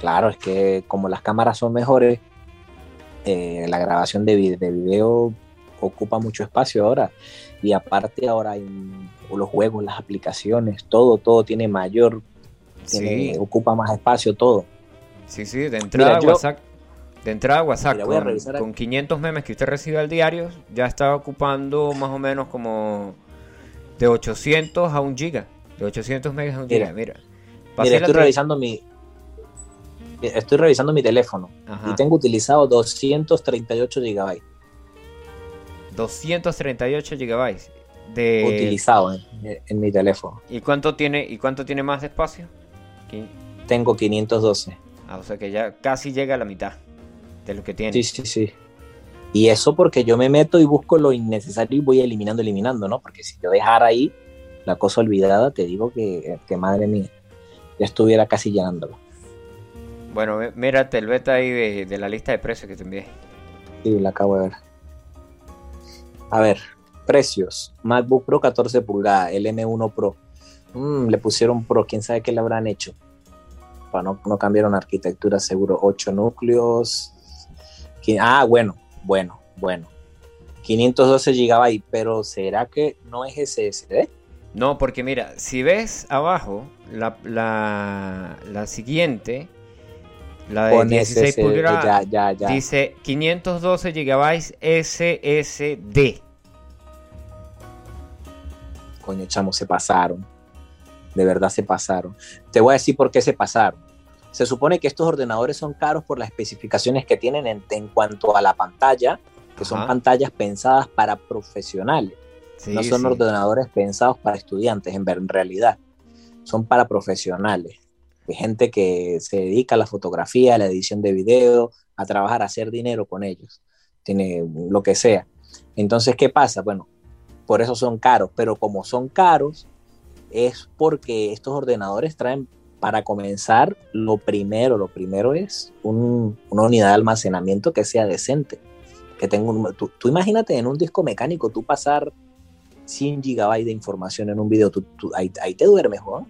Claro, es que como las cámaras son mejores, eh, la grabación de, de video ocupa mucho espacio ahora. Y aparte ahora hay un- los juegos, las aplicaciones, todo, todo tiene mayor, tiene- Sí, ocupa más espacio, todo. sí, sí. De entrada WhatsApp. De entrada WhatsApp Mira, voy a con, revisar aquí. con 500 memes que usted recibe al diario, ya está ocupando más o menos como de 800 a 1 giga. De 800 megas a 1 Mira. giga, mira. Mira, Vacílate. estoy revisando mi estoy revisando mi teléfono Ajá. y tengo utilizado 238 GB 238 gigabytes. De... utilizado en, en mi teléfono. ¿Y cuánto tiene y cuánto tiene más de espacio? Tengo 512. Ah, o sea que ya casi llega a la mitad de lo que tiene. Sí, sí, sí. Y eso porque yo me meto y busco lo innecesario y voy eliminando, eliminando, ¿no? Porque si yo dejara ahí la cosa olvidada, te digo que, que madre mía, ya estuviera casi llenándolo. Bueno, mírate el beta ahí de, de la lista de precios que te envié. Sí, la acabo de ver. A ver, precios. MacBook Pro 14 pulgadas, el M1 Pro. Mm, le pusieron Pro, quién sabe qué le habrán hecho. Para no, no cambiaron arquitectura, seguro. 8 núcleos. Ah, bueno, bueno, bueno. 512 GB, pero ¿será que no es SSD? No, porque mira, si ves abajo, la, la, la siguiente, la de Con 16 SSD, pulgadas, ya, ya, ya. dice 512 gigabytes SSD. Coño, chamo, se pasaron. De verdad se pasaron. Te voy a decir por qué se pasaron. Se supone que estos ordenadores son caros por las especificaciones que tienen en, en cuanto a la pantalla, que son pantallas pensadas para profesionales. Sí, no son sí. ordenadores pensados para estudiantes, en, ver- en realidad. Son para profesionales. Gente que se dedica a la fotografía, a la edición de video, a trabajar, a hacer dinero con ellos. Tiene lo que sea. Entonces, ¿qué pasa? Bueno, por eso son caros, pero como son caros, es porque estos ordenadores traen para comenzar, lo primero, lo primero es un- una unidad de almacenamiento que sea decente. Que tú, imagínate en un disco mecánico, tú pasar 100 gigabytes de información en un video, tú- ahí, ahí te duermes, ¿no?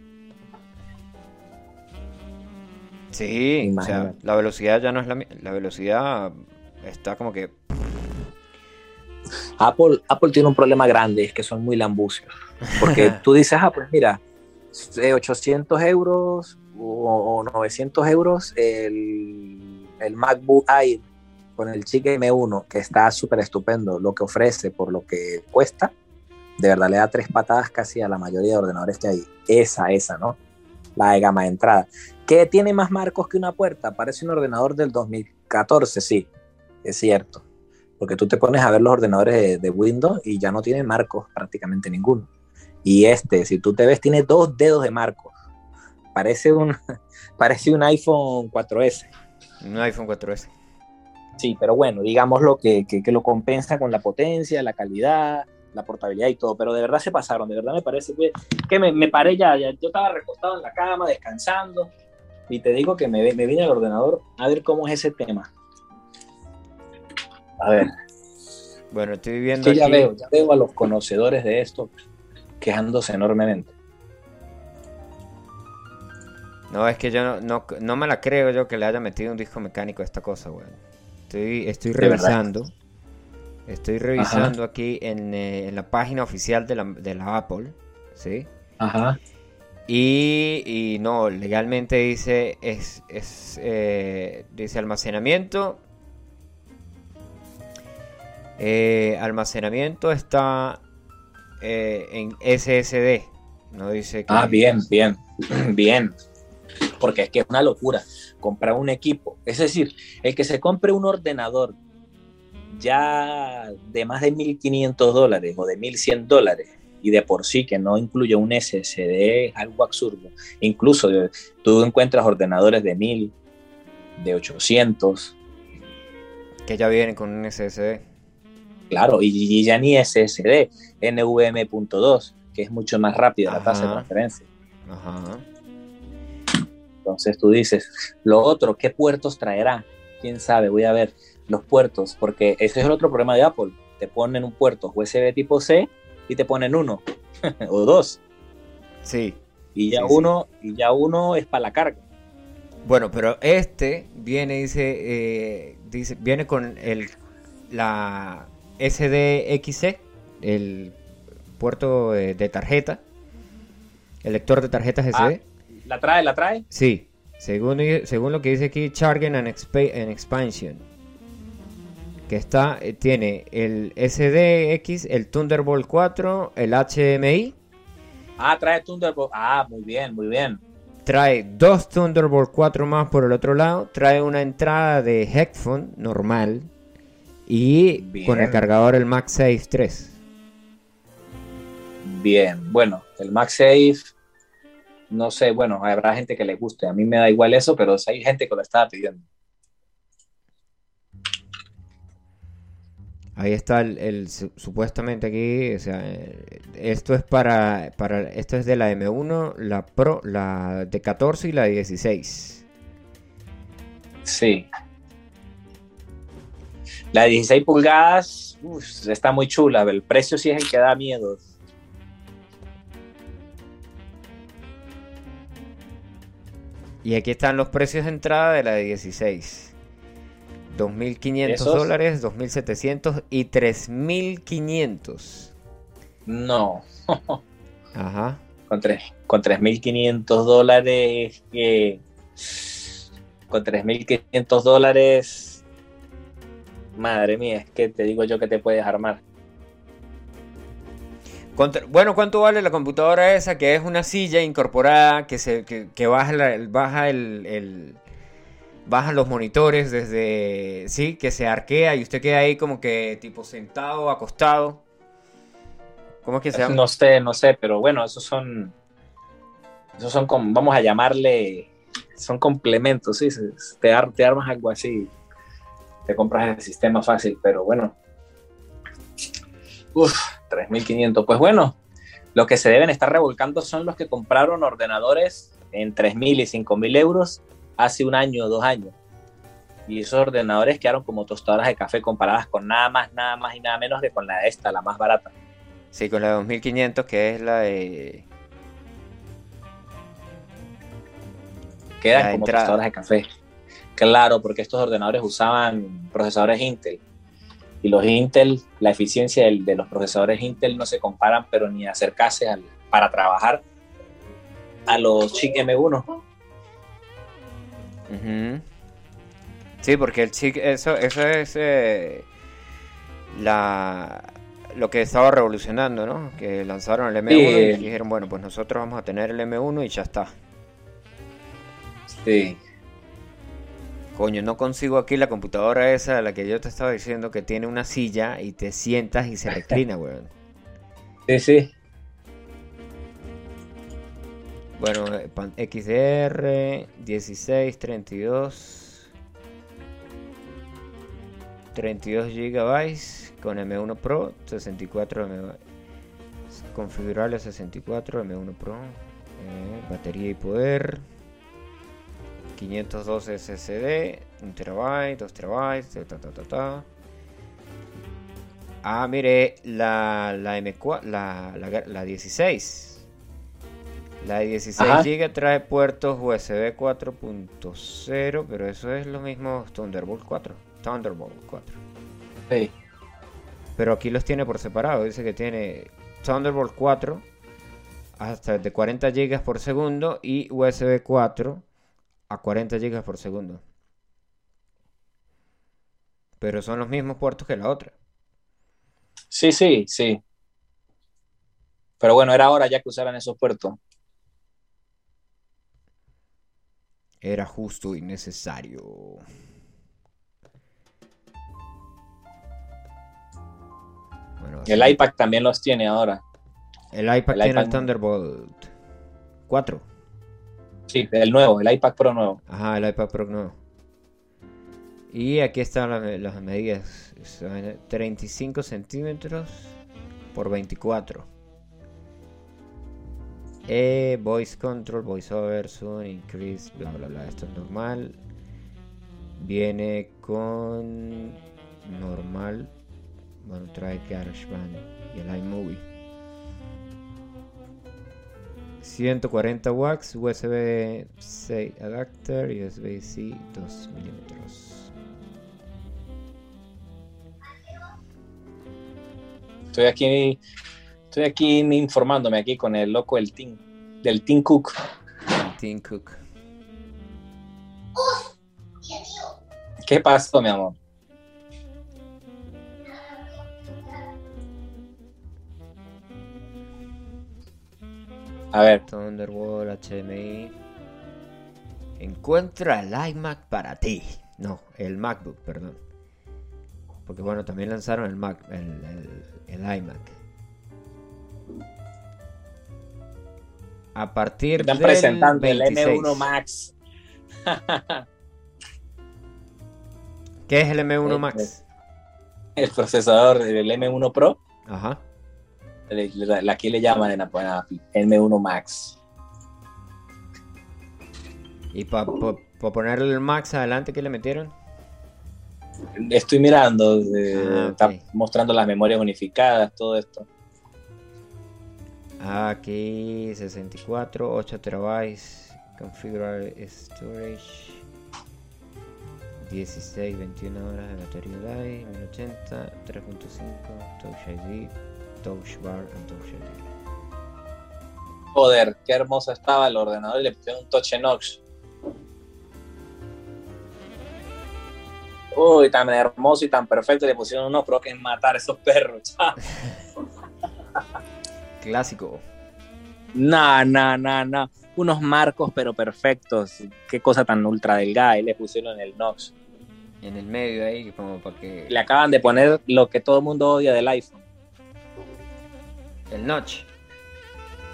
Sí, o sea, la velocidad ya no es la mi- La velocidad está como que. Apple, Apple tiene un problema grande, es que son muy lambucios. Porque tú dices, ah, pues mira, eh, 800 euros o, o 900 euros el, el MacBook Air con el chip M1, que está súper estupendo, lo que ofrece por lo que cuesta, de verdad le da tres patadas casi a la mayoría de ordenadores que hay. Esa, esa, ¿no? La de gama de entrada. ¿Qué tiene más marcos que una puerta? Parece un ordenador del 2014, sí, es cierto. Porque tú te pones a ver los ordenadores de, de Windows y ya no tiene marcos prácticamente ninguno. Y este, si tú te ves, tiene dos dedos de marcos. Parece un, parece un iPhone 4S. Un iPhone 4S. Sí, pero bueno, digámoslo que, que, que lo compensa con la potencia, la calidad, la portabilidad y todo. Pero de verdad se pasaron, de verdad me parece que, que me, me paré ya, ya. Yo estaba recostado en la cama, descansando. Y te digo que me, me vine al ordenador a ver cómo es ese tema. A ver, Bueno, estoy viendo que ya aquí. veo, ya veo a los conocedores de esto quejándose enormemente. No, es que yo no, no, no me la creo yo que le haya metido un disco mecánico a esta cosa, weón. Estoy, estoy revisando. Estoy revisando aquí en, eh, en la página oficial de la, de la Apple. ¿Sí? Ajá. Y, y no, legalmente dice es, es eh, dice almacenamiento. Eh, almacenamiento está en SSD. No dice que. Ah, bien, bien, bien. Porque es que es una locura comprar un equipo. Es decir, el que se compre un ordenador ya de más de 1.500 dólares o de 1.100 dólares y de por sí que no incluye un SSD es algo absurdo. Incluso tú encuentras ordenadores de 1.000, de 800, Que ya vienen con un SSD. claro, y, y ya ni SSD, NVMe.2, que es mucho más rápida la tasa de transferencia. Ajá. Entonces tú dices, lo otro, ¿qué puertos traerá? ¿Quién sabe? Voy a ver los puertos, porque ese es el otro problema de Apple. Te ponen un puerto USB tipo C y te ponen uno o dos. Sí. Y ya Sí, sí. uno, y ya uno es para la carga. Bueno, pero este viene, dice, eh, dice, viene con el la SDXC, el puerto de, de tarjeta, el lector de tarjetas SD. Ah. ¿La trae? ¿La trae? Sí, según, según lo que dice aquí, Charging and, Expa- and Expansion. Que está, eh, tiene el SDX, el Thunderbolt 4, el HMI. Ah, trae Thunderbolt. Ah, muy bien, muy bien. Trae dos Thunderbolt 4 más por el otro lado. Trae una entrada de headphone normal. Y Bien. con el cargador el MagSafe 3. Bien. Bueno, el MagSafe, no sé, bueno, habrá gente que le guste. A mí me da igual eso, pero hay gente que lo estaba pidiendo. Ahí está el, el su- supuestamente aquí, o sea, esto es para, para, esto es de la M1, la Pro, la de 14 y la de 16. Sí. La de 16 pulgadas uf, está muy chula. El precio sí es el que da miedo. Y aquí están los precios de entrada de la de 16. 2.500 ¿Esos? dólares, 2.700 y 3.500. No. Ajá. Con, tres, con 3.500 dólares. que con 3.500 dólares. Madre mía, es que te digo yo que te puedes armar. Contra- bueno, ¿cuánto vale la computadora esa? Que es una silla incorporada que se que, que baja la- baja el, el- baja los monitores desde sí, que se arquea y usted queda ahí como que tipo sentado, acostado. ¿Cómo es que se llama? No sé, no sé, pero bueno, esos son. Esos son, como, vamos a llamarle. Son complementos, sí. Te, ar- te armas algo así. Te compras el sistema fácil, pero bueno. Uf, 3.500. Pues bueno, lo que se deben estar revolcando son los que compraron ordenadores en 3.000 y 5.000 euros hace un año o dos años. Y esos ordenadores quedaron como tostadoras de café comparadas con nada más, nada más y nada menos que con la de esta, la más barata. Sí, con la de 2500, que es la de. Quedan La como entrada. tostadoras de café. Claro, porque estos ordenadores usaban procesadores Intel. Y los Intel, la eficiencia de los procesadores Intel no se comparan, pero ni acercarse al, para trabajar a los chip M1. Ujú. Sí, porque el chic, eso, eso es eh, la lo que estaba revolucionando, ¿no? Que lanzaron el M1 y dijeron, bueno, pues nosotros vamos a tener el M1 y ya está. Sí. Coño, no consigo aquí la computadora esa de la que yo te estaba diciendo que tiene una silla y te sientas y se reclina, weón. Sí, sí. Bueno, XDR 16, 32 32 GB con M1 Pro, 64 MB. Configurable 64 M1 Pro, eh, batería y poder. 512 SSD, 1 TB, 2 TB, ta, ta, ta, ta. Ah, mire, la, la M4, la, la, la 16. La de 16 Ajá. GB trae puertos USB 4.0, pero eso es lo mismo Thunderbolt 4. Thunderbolt 4. sí. Pero aquí los tiene por separado. Dice que tiene Thunderbolt 4 hasta de 40 GB por segundo y USB 4 a 40 GB por segundo. Pero son los mismos puertos que la otra. Sí, sí, sí. Pero bueno, era hora ya que usaran esos puertos. Era justo y necesario. Bueno, El iPad también los tiene ahora. El iPad el tiene iPad el Thunderbolt 4. Sí, el nuevo, el iPad Pro nuevo. Ajá, el iPad Pro nuevo. Y aquí están las, las medidas. Son 35 centímetros por 24. Eh, voice control, voice over, zoom, increase, bla bla bla. Esto es normal. Viene con normal. Bueno, trae GarageBand y el iMovie. 140 watts, USB C adapter, USB-C 2 milímetros. Estoy aquí, estoy aquí informándome aquí con el loco del Team, del Team Cook. Tim Cook. ¿Qué pasó, mi amor? A ver, Thunderbolt HDMI. Encuentra el iMac para ti. No, el MacBook, perdón. Porque bueno, también lanzaron el Mac, el, el- el iMac. A partir están del presentando el 26. M1 Max. ¿Qué es el M1 Eh, Max? El procesador del M1 Pro. Ajá. Aquí le llaman en Apple M1 Max. Y para ponerle el Max adelante, ¿qué le metieron? Estoy mirando, eh, Ah, está ok. mostrando las memorias unificadas, todo esto. Aquí 64, 8 terabytes, configurar storage, 16, 21 horas de batería live, 1080, 3.5, Touch ID, Touch Bar and Touch ID. Joder, qué hermoso estaba el ordenador y le pusieron un Touch Nox. Uy, tan hermoso y tan perfecto, le pusieron unos pro que es matar a esos perros. Clásico. No, no, no, no. Unos marcos, pero perfectos. Qué cosa tan ultra delgada. Y le pusieron el Nox. En el medio ahí, como para que... Le acaban de poner lo que todo el mundo odia del iPhone. El notch.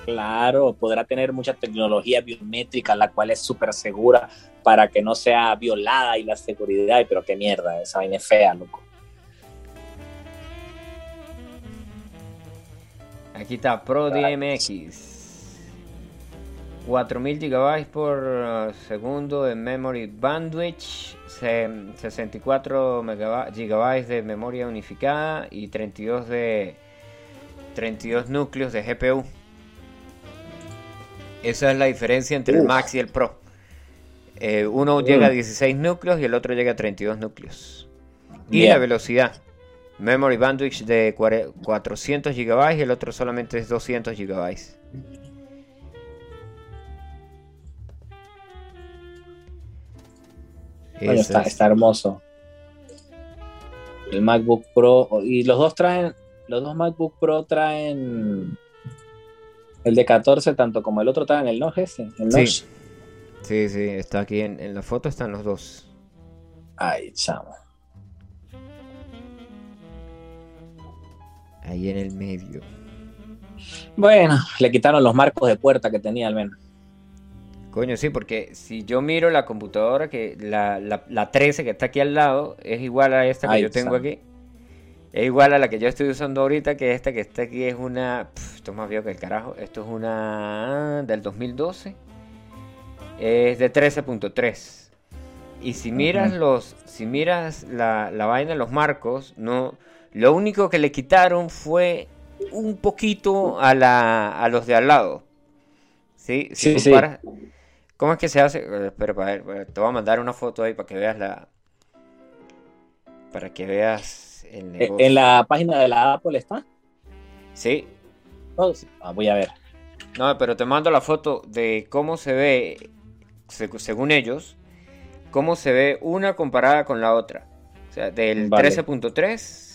Claro, podrá tener mucha tecnología biométrica, la cual es súper segura para que no sea violada y la seguridad. Pero qué mierda, esa vaina es fea, loco. Aquí está Pro DMX. 4000 GB por uh, segundo de memory bandwidth, se- 64 megaba- GB de memoria unificada y 32 de 32 núcleos de GPU. Esa es la diferencia entre el. Max y el Pro. Eh, uno Mm. llega a 16 núcleos y el otro llega a 32 núcleos. Y la velocidad. Memory bandwidth de cuare- 400 GB y el otro solamente es 200 GB. Bueno, está, es- está hermoso. El MacBook Pro. Y los dos traen. Los dos MacBook Pro traen. El de 14, tanto como el otro traen el Notch ese, el Sí. Notch. Sí, sí, está aquí en, en la foto, están los dos. Ay, chamo. Ahí en el medio. Bueno, le quitaron los marcos de puerta que tenía al menos. Coño, sí, porque si yo miro la computadora, que la, la, la 13 que está aquí al lado, es igual a esta que Ay, yo tengo aquí. Es igual a la que yo estoy usando ahorita, que esta que está aquí es una... esto es más viejo que el carajo. Esto es una del 2012. Es de 13.3. Y si miras los... Si miras la, la vaina, los marcos, no... Lo único que le quitaron fue un poquito a, la, a los de al lado. ¿Sí? Si Sí, sí. comparas- ¿Cómo es que se hace? Eh, Espera, para ver, te voy a mandar una foto ahí para que veas la... Para que veas el Eh, negocio. En la página de la Apple está. Sí. Oh, sí. Ah, voy a ver. No, pero te mando la foto de cómo se ve, seg- según ellos, cómo se ve una comparada con la otra. O sea, del Vale. 13.3,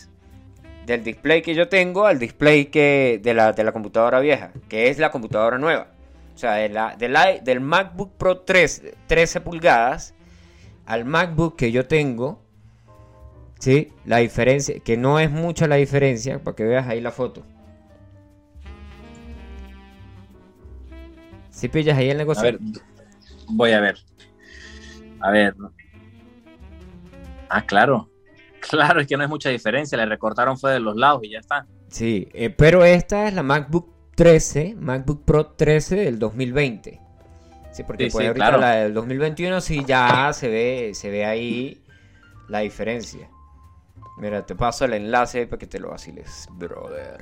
del display que yo tengo al display que de la, de la computadora vieja, que es la computadora nueva. O sea, de la- del, MacBook Pro 3, 13 pulgadas al MacBook que yo tengo, ¿sí? La diferencia, que no es mucha la diferencia, para que veas ahí la foto. Si pillas ahí el negocio. A ver, voy a ver. A ver. Ah, claro. Claro, es que no es mucha diferencia. Le recortaron fue de los lados y ya está. Sí, eh, pero esta es la MacBook 13, MacBook Pro 13 del 2020. Sí, porque Sí, pues sí, ahorita claro. la del 2021 sí ya se ve, se ve ahí la diferencia. Mira, te paso el enlace para que te lo vaciles, brother.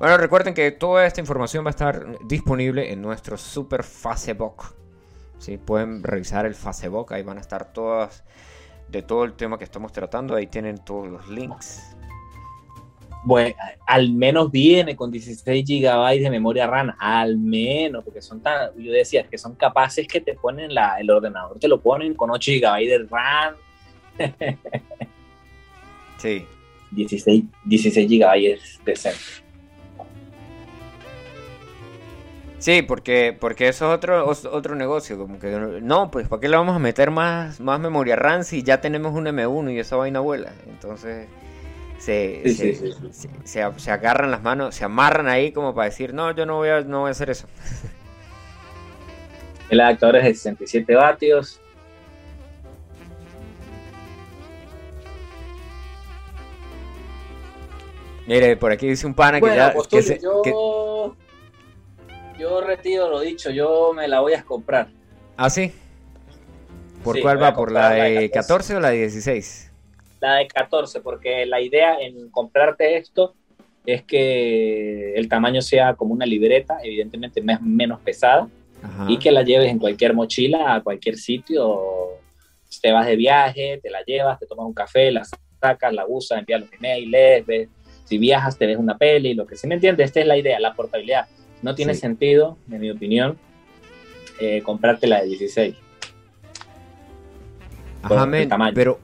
Bueno, recuerden que toda esta información va a estar disponible en nuestro super Facebook. Sí, pueden revisar el Facebook, ahí van a estar todas de todo el tema que estamos tratando, ahí tienen todos los links. Bueno, al menos viene con 16 GB de memoria RAM. Al menos, porque son tan. Yo decía que son capaces que te ponen la, el ordenador, te lo ponen con 8 GB de RAM. Sí. 16, 16 GB es decente. Sí, porque, porque eso es otro, otro negocio, como que no, pues ¿para qué le vamos a meter más, más memoria RAM si ya tenemos un M1 y esa vaina vuela? Entonces se, Sí, se, sí, sí, se- se- se agarran las manos, se amarran ahí como para decir, no, yo no voy a, no voy a hacer eso. El adaptador es de 67 vatios. Mire, por aquí dice un pana que ya... que tú, se- yo, que- yo retiro lo dicho, yo me la voy a comprar. ¿Ah, sí? ¿Por Sí, cuál va? ¿Por la la de de 14 o la de 16? La de 14, porque la idea en comprarte esto es que el tamaño sea como una libreta, evidentemente me- menos pesada, Ajá. y que la lleves en cualquier mochila, a cualquier sitio. Te vas de viaje, te la llevas, te tomas un café, la sacas, la usas, envías los emails, ves. Si viajas, te ves una peli, lo que sí me entiendes. Esta es la idea, la portabilidad. No tiene Sí. sentido, en mi opinión, eh, comprarte la de 16. Ajá, men, pero,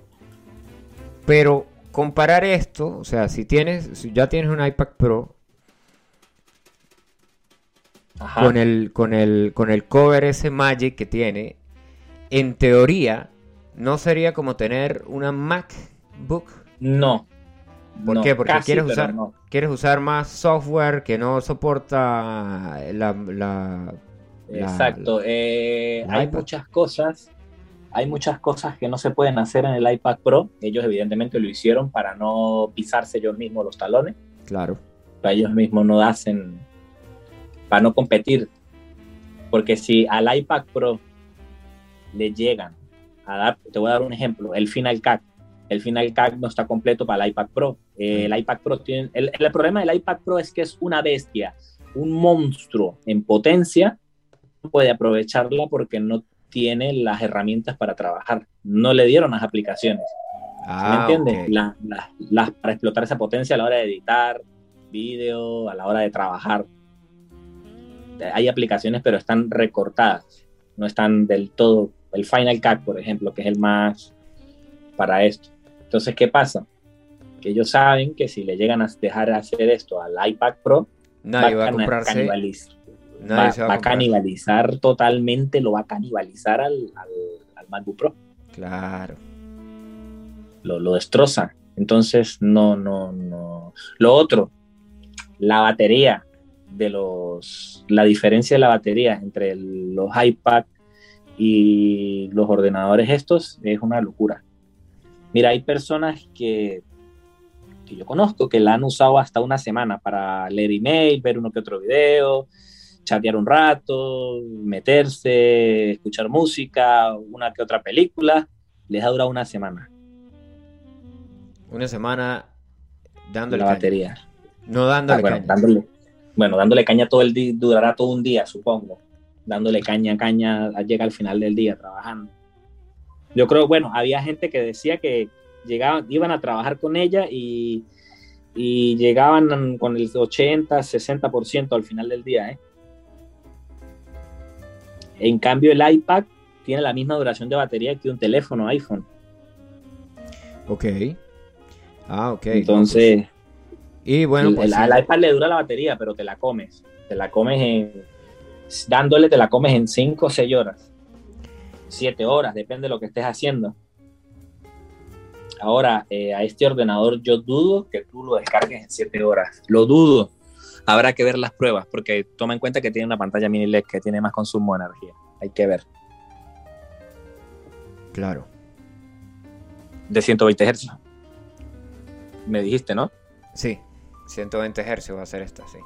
pero comparar esto, o sea, si tienes, si ya tienes un iPad Pro Ajá. con el, con el, con el cover ese Magic que tiene, en teoría, no sería como tener una MacBook. No. ¿Por No, qué? Porque casi, quieres usar, no. quieres usar más software que no soporta la, la- la- Exacto. eh, la hay iPad. muchas cosas. Hay muchas cosas que no se pueden hacer en el iPad Pro. Ellos evidentemente lo hicieron para no pisarse ellos mismos los talones. Claro. Pero ellos mismos no hacen para no competir. Porque si al iPad Pro le llegan a dar, te voy a dar un ejemplo, el Final Cut. El Final Cut no está completo para el iPad Pro. Eh, el iPad Pro tiene, el, el problema del iPad Pro es que es una bestia, un monstruo en potencia, no puede aprovecharla porque no tiene las herramientas para trabajar. No le dieron las aplicaciones. ¿Me Ah, entiendes? ok. La- la- las- para explotar esa potencia a la hora de editar vídeo, a la hora de trabajar. Hay aplicaciones, pero están recortadas. No están del todo. El Final Cut, por ejemplo, que es el más para esto. Entonces, ¿qué pasa? Que ellos saben que si le llegan a dejar hacer esto al iPad Pro, Nadie va a cana- comprarse. canibaliz- Nadie va, se va, va a a canibalizar totalmente, lo va a canibalizar al, al, al MacBook Pro. Claro. lo, lo destroza. Entonces, no, no, no. Lo otro, la batería de los, la diferencia de la batería entre los iPad y los ordenadores estos es una locura. Mira, hay personas que, que yo conozco que la han usado hasta una semana para leer email, ver uno que otro video, chatear un rato, meterse, escuchar música, una que otra película, les ha durado una semana Una semana dándole la caña. batería. No dándole Ah, bueno, caña. dándole, bueno, dándole caña todo el día, durará todo un día, supongo. Dándole caña, caña, llega al final del día trabajando. Yo creo, bueno, había gente que decía que llegaban, iban a trabajar con ella y, y llegaban con el 80, 60% al final del día, ¿eh? En cambio, el iPad tiene la misma duración de batería que un teléfono iPhone. Ok. Ah, ok. Entonces, Y bueno, el, pues. el- sí. al iPad le dura la batería, pero te la comes. Te la comes en. Dándole, te la comes en 5 o 6 horas. 7 horas, depende de lo que estés haciendo. Ahora, eh, a este ordenador yo dudo que tú lo descargues en 7 horas. Lo dudo. Habrá que ver las pruebas, porque toma en cuenta que tiene una pantalla mini LED que tiene más consumo de energía. Hay que ver. Claro. De 120 Hz. Me dijiste, ¿no? Sí. 120 Hz va a ser esta, sí.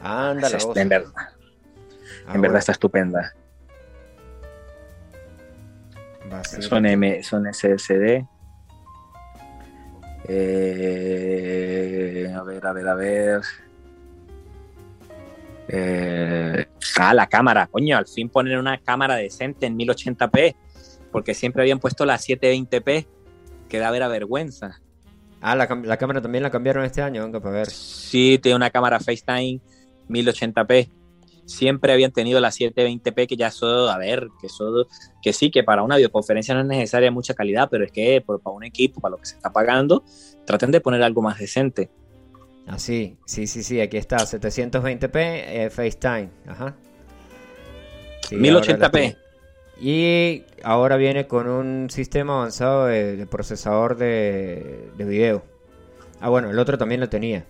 Anda, la Es- voz. en verdad, Ah, en bueno, verdad está estupenda. Son, M, son SSD. Eh, a ver, a ver, a ver. Eh, ah, la cámara, coño, al fin poner una cámara decente en 1080p, porque siempre habían puesto la 720p, que da vera vergüenza. Ah, la, la cámara también la cambiaron este año, venga, para ver. Sí, tiene una cámara FaceTime 1080p. Siempre habían tenido la 720p, que ya eso, a ver, que eso, que sí, que para una videoconferencia no es necesaria mucha calidad, pero es que por- para un equipo, para lo que se está pagando, traten de poner algo más decente. Ah, sí, sí, sí, aquí está, 720p eh, FaceTime, ajá. Sí, ahora la 1080p. tiene. Y ahora viene con un sistema avanzado de, de procesador de, de video. Ah, bueno, el otro también lo tenía.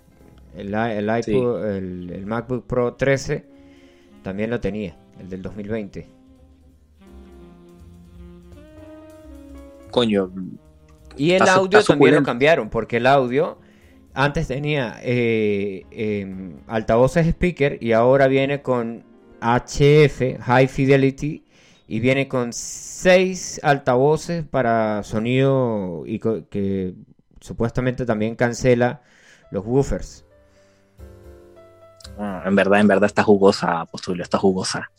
El, i- el, iPod- Sí. el, el MacBook Pro 13 también lo tenía, el del 2020. Coño, Y el audio también lo cambiaron, porque el audio antes tenía eh, em, altavoces speaker y ahora viene con HF, High Fidelity, y viene con seis altavoces para sonido y que supuestamente también cancela los woofers. Ah, en verdad, en verdad está jugosa, Postulio, está jugosa.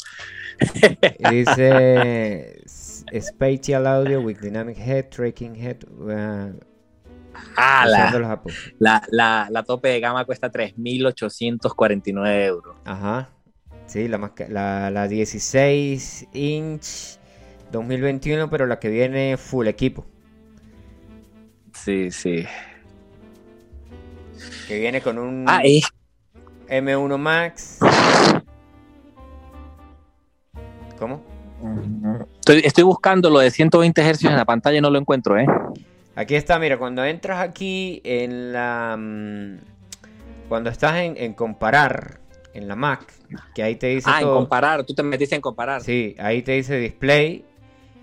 Dice Spatial Audio with Dynamic Head, Tracking Head, uh, Ah, usando la, la, la, la tope de gama cuesta 3.849 euros. Ajá. Sí, la, más la, la 16 inch 2021, pero la que viene full equipo. Sí, sí. Que viene con un Ah, es M1 Max. ¿Cómo? Estoy, estoy buscando lo de 120 Hz en la pantalla y no lo encuentro, ¿eh? Aquí está, mira, cuando entras aquí en la... mm, Cuando estás en, en comparar, en la Mac, que ahí te dice Ah, en todo... comparar, tú te metiste en comparar. Sí, ahí te dice display.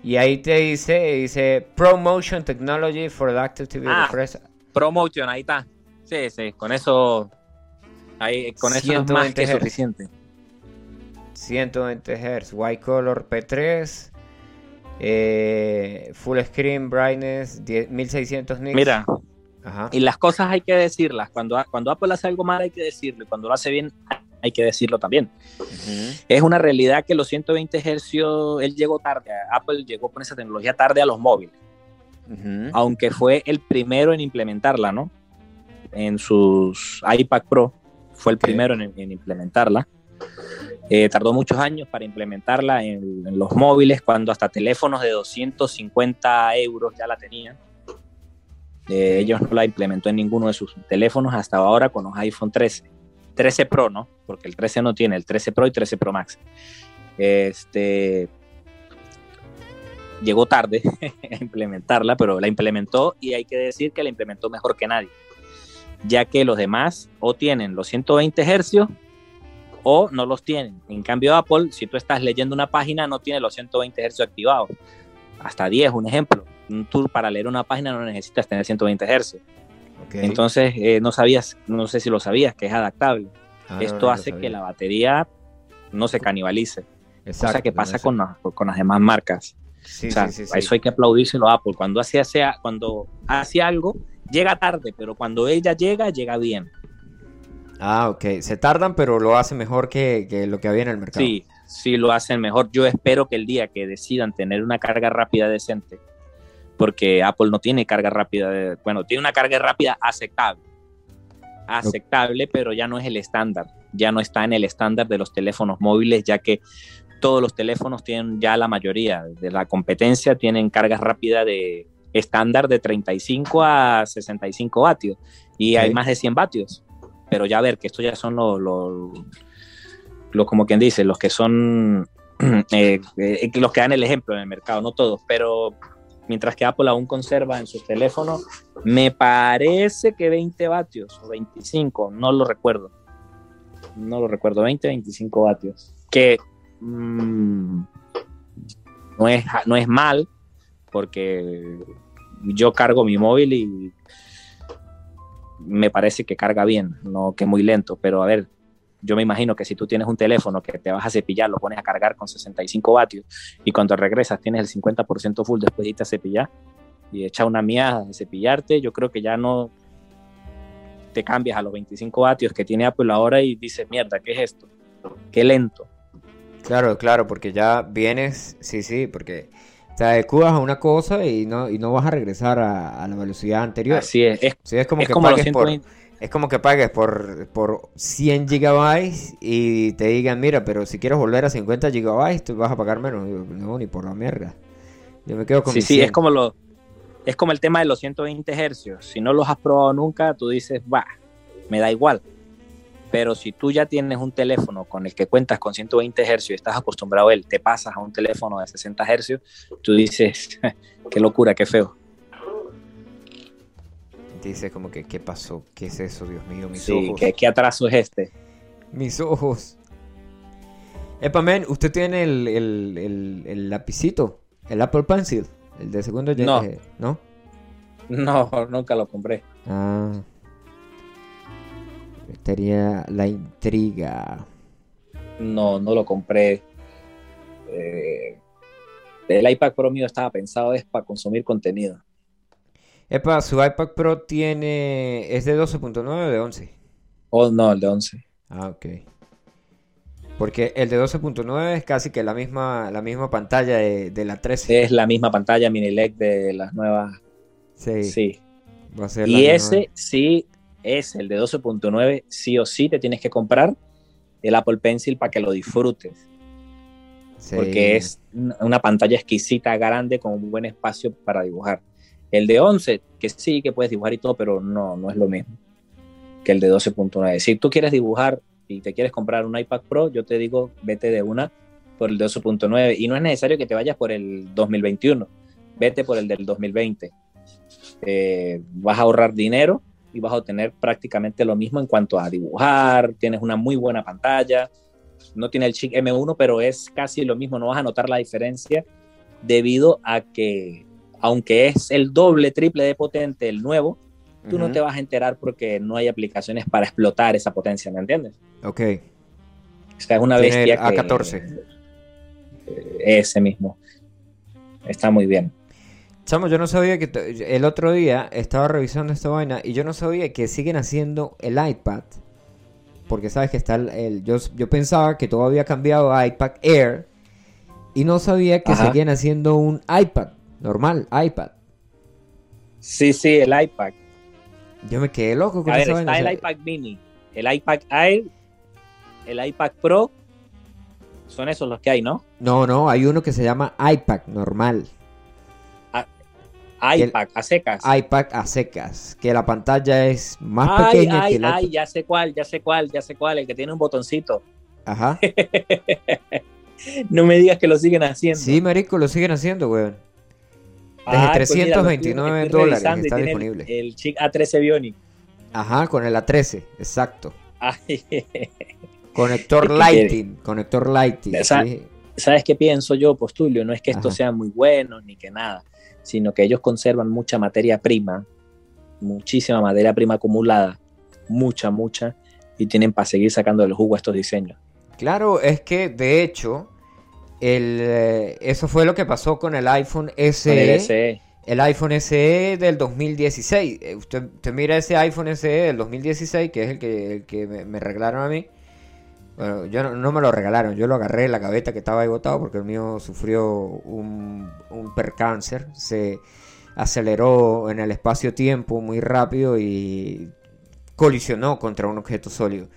Y ahí te dice, dice ProMotion Technology for Adaptive TV Ah. Promotion, ahí está. Sí, sí, con eso. Ahí, con eso es más 120 que Hz. suficiente. 120 Hz, White Color P3, eh, Full Screen Brightness 10 1600 nits. Mira, Ajá. y las cosas hay que decirlas. Cuando, cuando Apple hace algo mal hay que decirlo, y cuando lo hace bien hay que decirlo también. Es una realidad que los 120 Hz, él llegó tarde, Apple llegó con esa tecnología tarde a los móviles. Aunque fue el primero en implementarla, ¿no? En sus iPad Pro, fue el primero en, en implementarla. Eh, tardó muchos años para implementarla en, en los móviles, cuando hasta teléfonos de 250 euros ya la tenían. Eh, ellos no la implementó en ninguno de sus teléfonos hasta ahora con los iPhone 13. 13 Pro, ¿no? Porque el 13 no tiene, el 13 Pro y 13 Pro Max. Este, llegó tarde a implementarla, pero la implementó y hay que decir que la implementó mejor que nadie, ya que los demás o tienen los 120 hercios o no los tienen. En cambio Apple, si tú estás leyendo una página, no tiene los 120 hercios activados. Hasta 10, un ejemplo. Tú para leer una página no necesitas tener 120 hercios. Ok. Entonces, eh, no sabías, no sé si lo sabías, que es adaptable. Ah, Esto no hace que la batería no se canibalice, cosa Exacto, que no pasa con, las- con las demás marcas. Sí, O sea, sí. eso hay que aplaudírselo a Apple. Cuando hace, hace- cuando hace algo, llega tarde, pero cuando ella llega, llega bien. Ah, ok. Se tardan, pero lo hacen mejor que, que lo que había en el mercado. Sí, sí lo hacen mejor. Yo espero que el día que decidan tener una carga rápida decente, porque Apple no tiene carga rápida, de- bueno, tiene una carga rápida aceptable. Aceptable, pero ya no es el estándar. Ya no está en el estándar de los teléfonos móviles, ya que todos los teléfonos tienen ya la mayoría de la competencia tienen cargas rápidas de estándar de 35 a 65 vatios y hay más de 100 vatios. Pero ya ver que estos ya son los, los, los, como quien dice, los que son eh, eh, los que dan el ejemplo en el mercado, no todos, pero mientras que Apple aún conserva en sus teléfonos, me parece que 20 vatios o 25, no lo recuerdo. No lo recuerdo, 20, 25 vatios. Que mm, no, es, no es mal, porque yo cargo mi móvil y me parece que carga bien, no que muy lento, pero a ver, yo me imagino que si tú tienes un teléfono que te vas a cepillar, lo pones a cargar con 65 vatios y cuando regresas tienes el 50% full después de irte a cepillar y echa una mía de cepillarte, yo creo que ya no te cambias a los 25 vatios que tiene Apple ahora y dices, mierda, ¿qué es esto? Qué lento. Claro, claro, porque ya vienes, sí, sí, porque te adecuas a una cosa y no, y no vas a regresar a, a la velocidad anterior. Así es, es, Sí, es como es que como pagues por, 120 es como que pagues por, por 100 gigabytes y te digan, mira, pero si quieres volver a 50 gigabytes, tú vas a pagar menos. No, ni por la mierda. Yo me quedo con Sí, sí, 100. es como lo es como el tema de los 120 hercios. Si no los has probado nunca, tú dices, va, me da igual. Pero si tú ya tienes un teléfono con el que cuentas con 120 hercios y estás acostumbrado a él, te pasas a un teléfono de 60 hercios, tú dices, qué locura, qué feo. Dice como que, ¿qué pasó? ¿Qué es eso, Dios mío? Mis Sí, ojos. ¿qué, qué atraso es este? Mis ojos. Epa, men, ¿usted tiene el, el, el, el lapicito? ¿El Apple Pencil? ¿El de segundo No. eh, ¿No? No, nunca lo compré. Ah. Estaría la intriga. No, no lo compré. Eh, el iPad Pro mío estaba pensado es para consumir contenido. Epa, su iPad Pro tiene... ¿Es de 12.9 o de 11? Oh, no, el de 11. Ah, ok. Porque el de 12.9 es casi que la misma, la misma pantalla de, de la 13. Es la misma pantalla mini LED de las nuevas. Sí, Sí. va a ser la Y ese sí es el de 12.9, sí o sí te tienes que comprar el Apple Pencil para que lo disfrutes, Sí. porque es una pantalla exquisita, grande, con un buen espacio para dibujar. El de 11, que sí que puedes dibujar y todo, pero no, no es lo mismo que el de 12.9. Si tú quieres dibujar y te quieres comprar un iPad Pro, yo te digo, vete de una por el de 12.9 y no es necesario que te vayas por el 2021, vete por el del 2020. Eh, vas a ahorrar dinero y vas a obtener prácticamente lo mismo en cuanto a dibujar, tienes una muy buena pantalla, no tiene el chip M1, pero es casi lo mismo, no vas a notar la diferencia debido a que, aunque es el doble, triple de potente el nuevo, tú no te vas a enterar porque no hay aplicaciones para explotar esa potencia, ¿me entiendes? Ok. O sea, es una el bestia que... A14. eh, Ese mismo. Está muy bien. Chamo, yo no sabía que el otro día estaba revisando esta vaina y yo no sabía que siguen haciendo el iPad. Porque sabes que está el, el- yo, yo pensaba que todo había cambiado a iPad Air y no sabía que Ajá. seguían haciendo un iPad normal, iPad. Sí, sí, el iPad. Yo me quedé loco con A ver, esa vaina. está el iPad mini, el iPad Air, el iPad Pro. Son esos los que hay, ¿no? No, no, hay uno que se llama iPad normal. El- iPad a secas. iPad a secas, que la pantalla es más ay, pequeña ay, que el ay, ya sé cuál, ya sé cuál, ya sé cuál, el que tiene un botoncito. Ajá. no me digas que lo siguen haciendo. Sí, marico, lo siguen haciendo, weón. Desde Ay, pues mira, lo estoy- 329 estoy dólares está tiene el- disponible. El, Chic A13 Bionic. Ajá, con el A13, exacto. Ay, Conector Lighting, conector Lighting. Sí. ¿Sabes qué pienso yo, Postulio? No es que esto Ajá. sea muy bueno ni que nada, sino que ellos conservan mucha materia prima, muchísima materia prima acumulada, mucha, mucha, y tienen para seguir sacando el jugo a estos diseños. Claro, es que de hecho, el, eh, eso fue lo que pasó con el iPhone Con el SE. SE. El iPhone SE del 2016. Eh, Usted, usted mira ese iPhone SE del 2016, que es el que, el que me, me regalaron a mí. Bueno, yo no, no me lo regalaron, yo lo agarré en la gaveta que estaba ahí botado porque el mío sufrió un, un percáncer. Se aceleró en el espacio-tiempo muy rápido y colisionó contra un objeto sólido.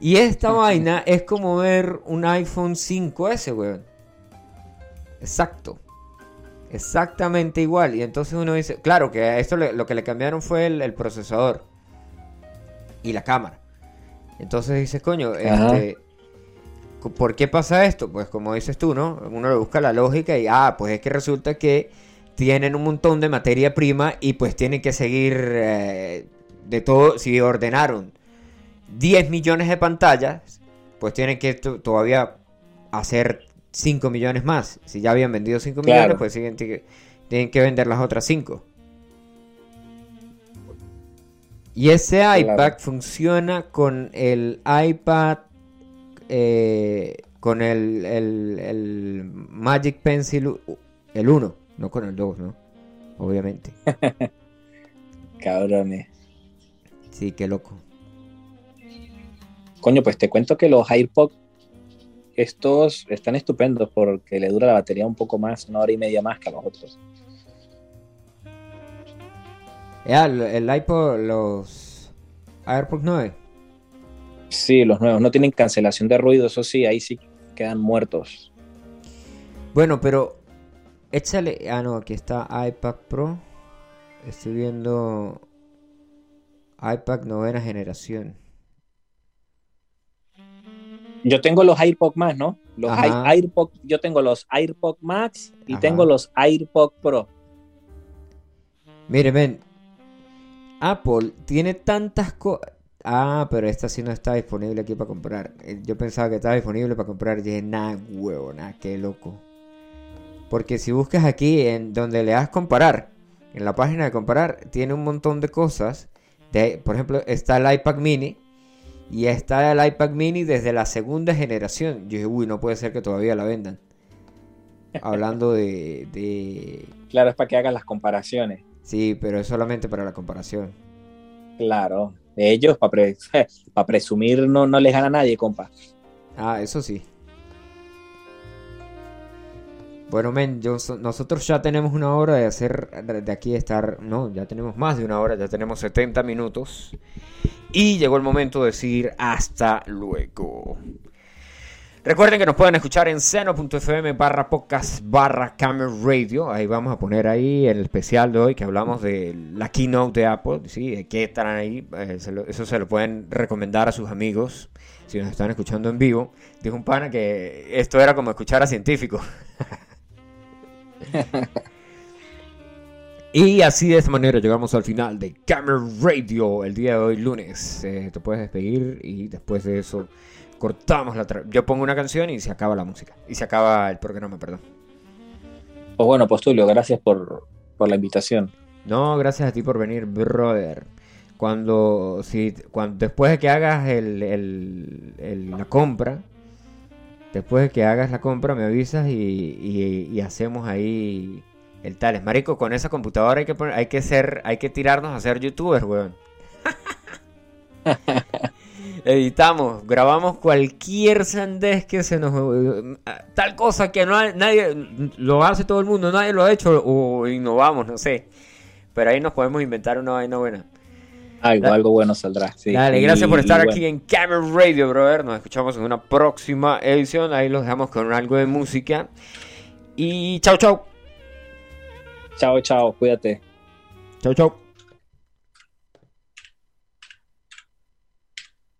Y esta vaina es como ver un iPhone 5S, weón. Exacto. Exactamente igual. Y entonces uno dice, claro que a esto le- lo que le cambiaron fue el, el procesador y la cámara. Entonces dices, coño, este, ¿por qué pasa esto? Pues como dices tú, ¿no? Uno le busca la lógica y, ah, pues es que resulta que tienen un montón de materia prima y pues tienen que seguir eh, de todo, si ordenaron 10 millones de pantallas, pues tienen que to- todavía hacer 5 millones más. Si ya habían vendido 5 Claro. millones, pues siguen, tienen que vender las otras 5. Y ese iPad funciona con el iPad, eh, con el, el- el Magic Pencil, el 1, no con el 2, ¿no? Obviamente. Cabrones. Sí, qué loco. Coño, pues te cuento que los AirPods, estos están estupendos porque le dura la batería un poco más, una hora y media más que a los otros. Ya, el, iPod, los AirPods 9. Sí, los nuevos no tienen cancelación de ruido, eso sí, ahí sí quedan muertos. Bueno, pero échale. Ah, no, aquí está iPad Pro. Estoy viendo iPad novena generación. Yo tengo los AirPods Max, ¿no? Los AirPod, yo tengo los AirPods Max y Ajá. tengo los AirPods Pro. Mire, ven. Apple tiene tantas cosas. Ah, pero esta sí no está disponible aquí para comprar. Eh, Yo pensaba que estaba disponible para comprar. Y dije, nah, huevo, nah, qué loco. Porque si buscas aquí en donde le das comparar, en la página de comparar, tiene un montón de cosas. De, por ejemplo, está el iPad mini. Y está el iPad mini desde la segunda generación. Yo dije, uy, no puede ser que todavía la vendan. Hablando de, de... Claro, es para que hagan las comparaciones. Sí, pero es solamente para la comparación. Claro. Ellos, para presumir, no, no les gana a nadie, compa. Ah, eso sí. Bueno, men, yo, nosotros ya tenemos una hora de hacer, de aquí estar, no, ya tenemos más de una hora, ya tenemos 70 minutos. Y llegó el momento de decir hasta luego. Recuerden que nos pueden escuchar en seno.fm barra podcast barra camera radio. Ahí vamos a poner ahí el especial de hoy que hablamos de la keynote de Apple. ¿sí? De qué estarán ahí. Eh, eso se lo pueden recomendar a sus amigos si nos están escuchando en vivo. Dijo un pana que esto era como escuchar a científicos. y así de esta manera llegamos al final de Camera Radio el día de hoy, lunes. Eh, te puedes despedir y después de eso cortamos la... Yo pongo una canción y se acaba la música. Y se acaba el programa, perdón. Pues bueno, Postulio, gracias por, por la invitación. No, gracias a ti por venir, brother. cuando, si, cuando después de que hagas el, el- el- la compra, después de que hagas la compra me avisas y, y- y hacemos ahí el tales. Marico, con esa computadora hay que poner- hay que ser, hay que tirarnos a ser youtubers, weón. Editamos, grabamos cualquier sandez que se nos... Tal cosa que no hay- nadie... Lo hace todo el mundo, nadie lo ha hecho o innovamos, no sé. Pero ahí nos podemos inventar una vaina buena. Algo, bueno saldrá. sí. Dale, gracias por estar y aquí en Camera Radio, brother. Nos escuchamos en una próxima edición. Ahí los dejamos con algo de música. Y chau. bueno, Chao, chao, cuídate. Chau, chau.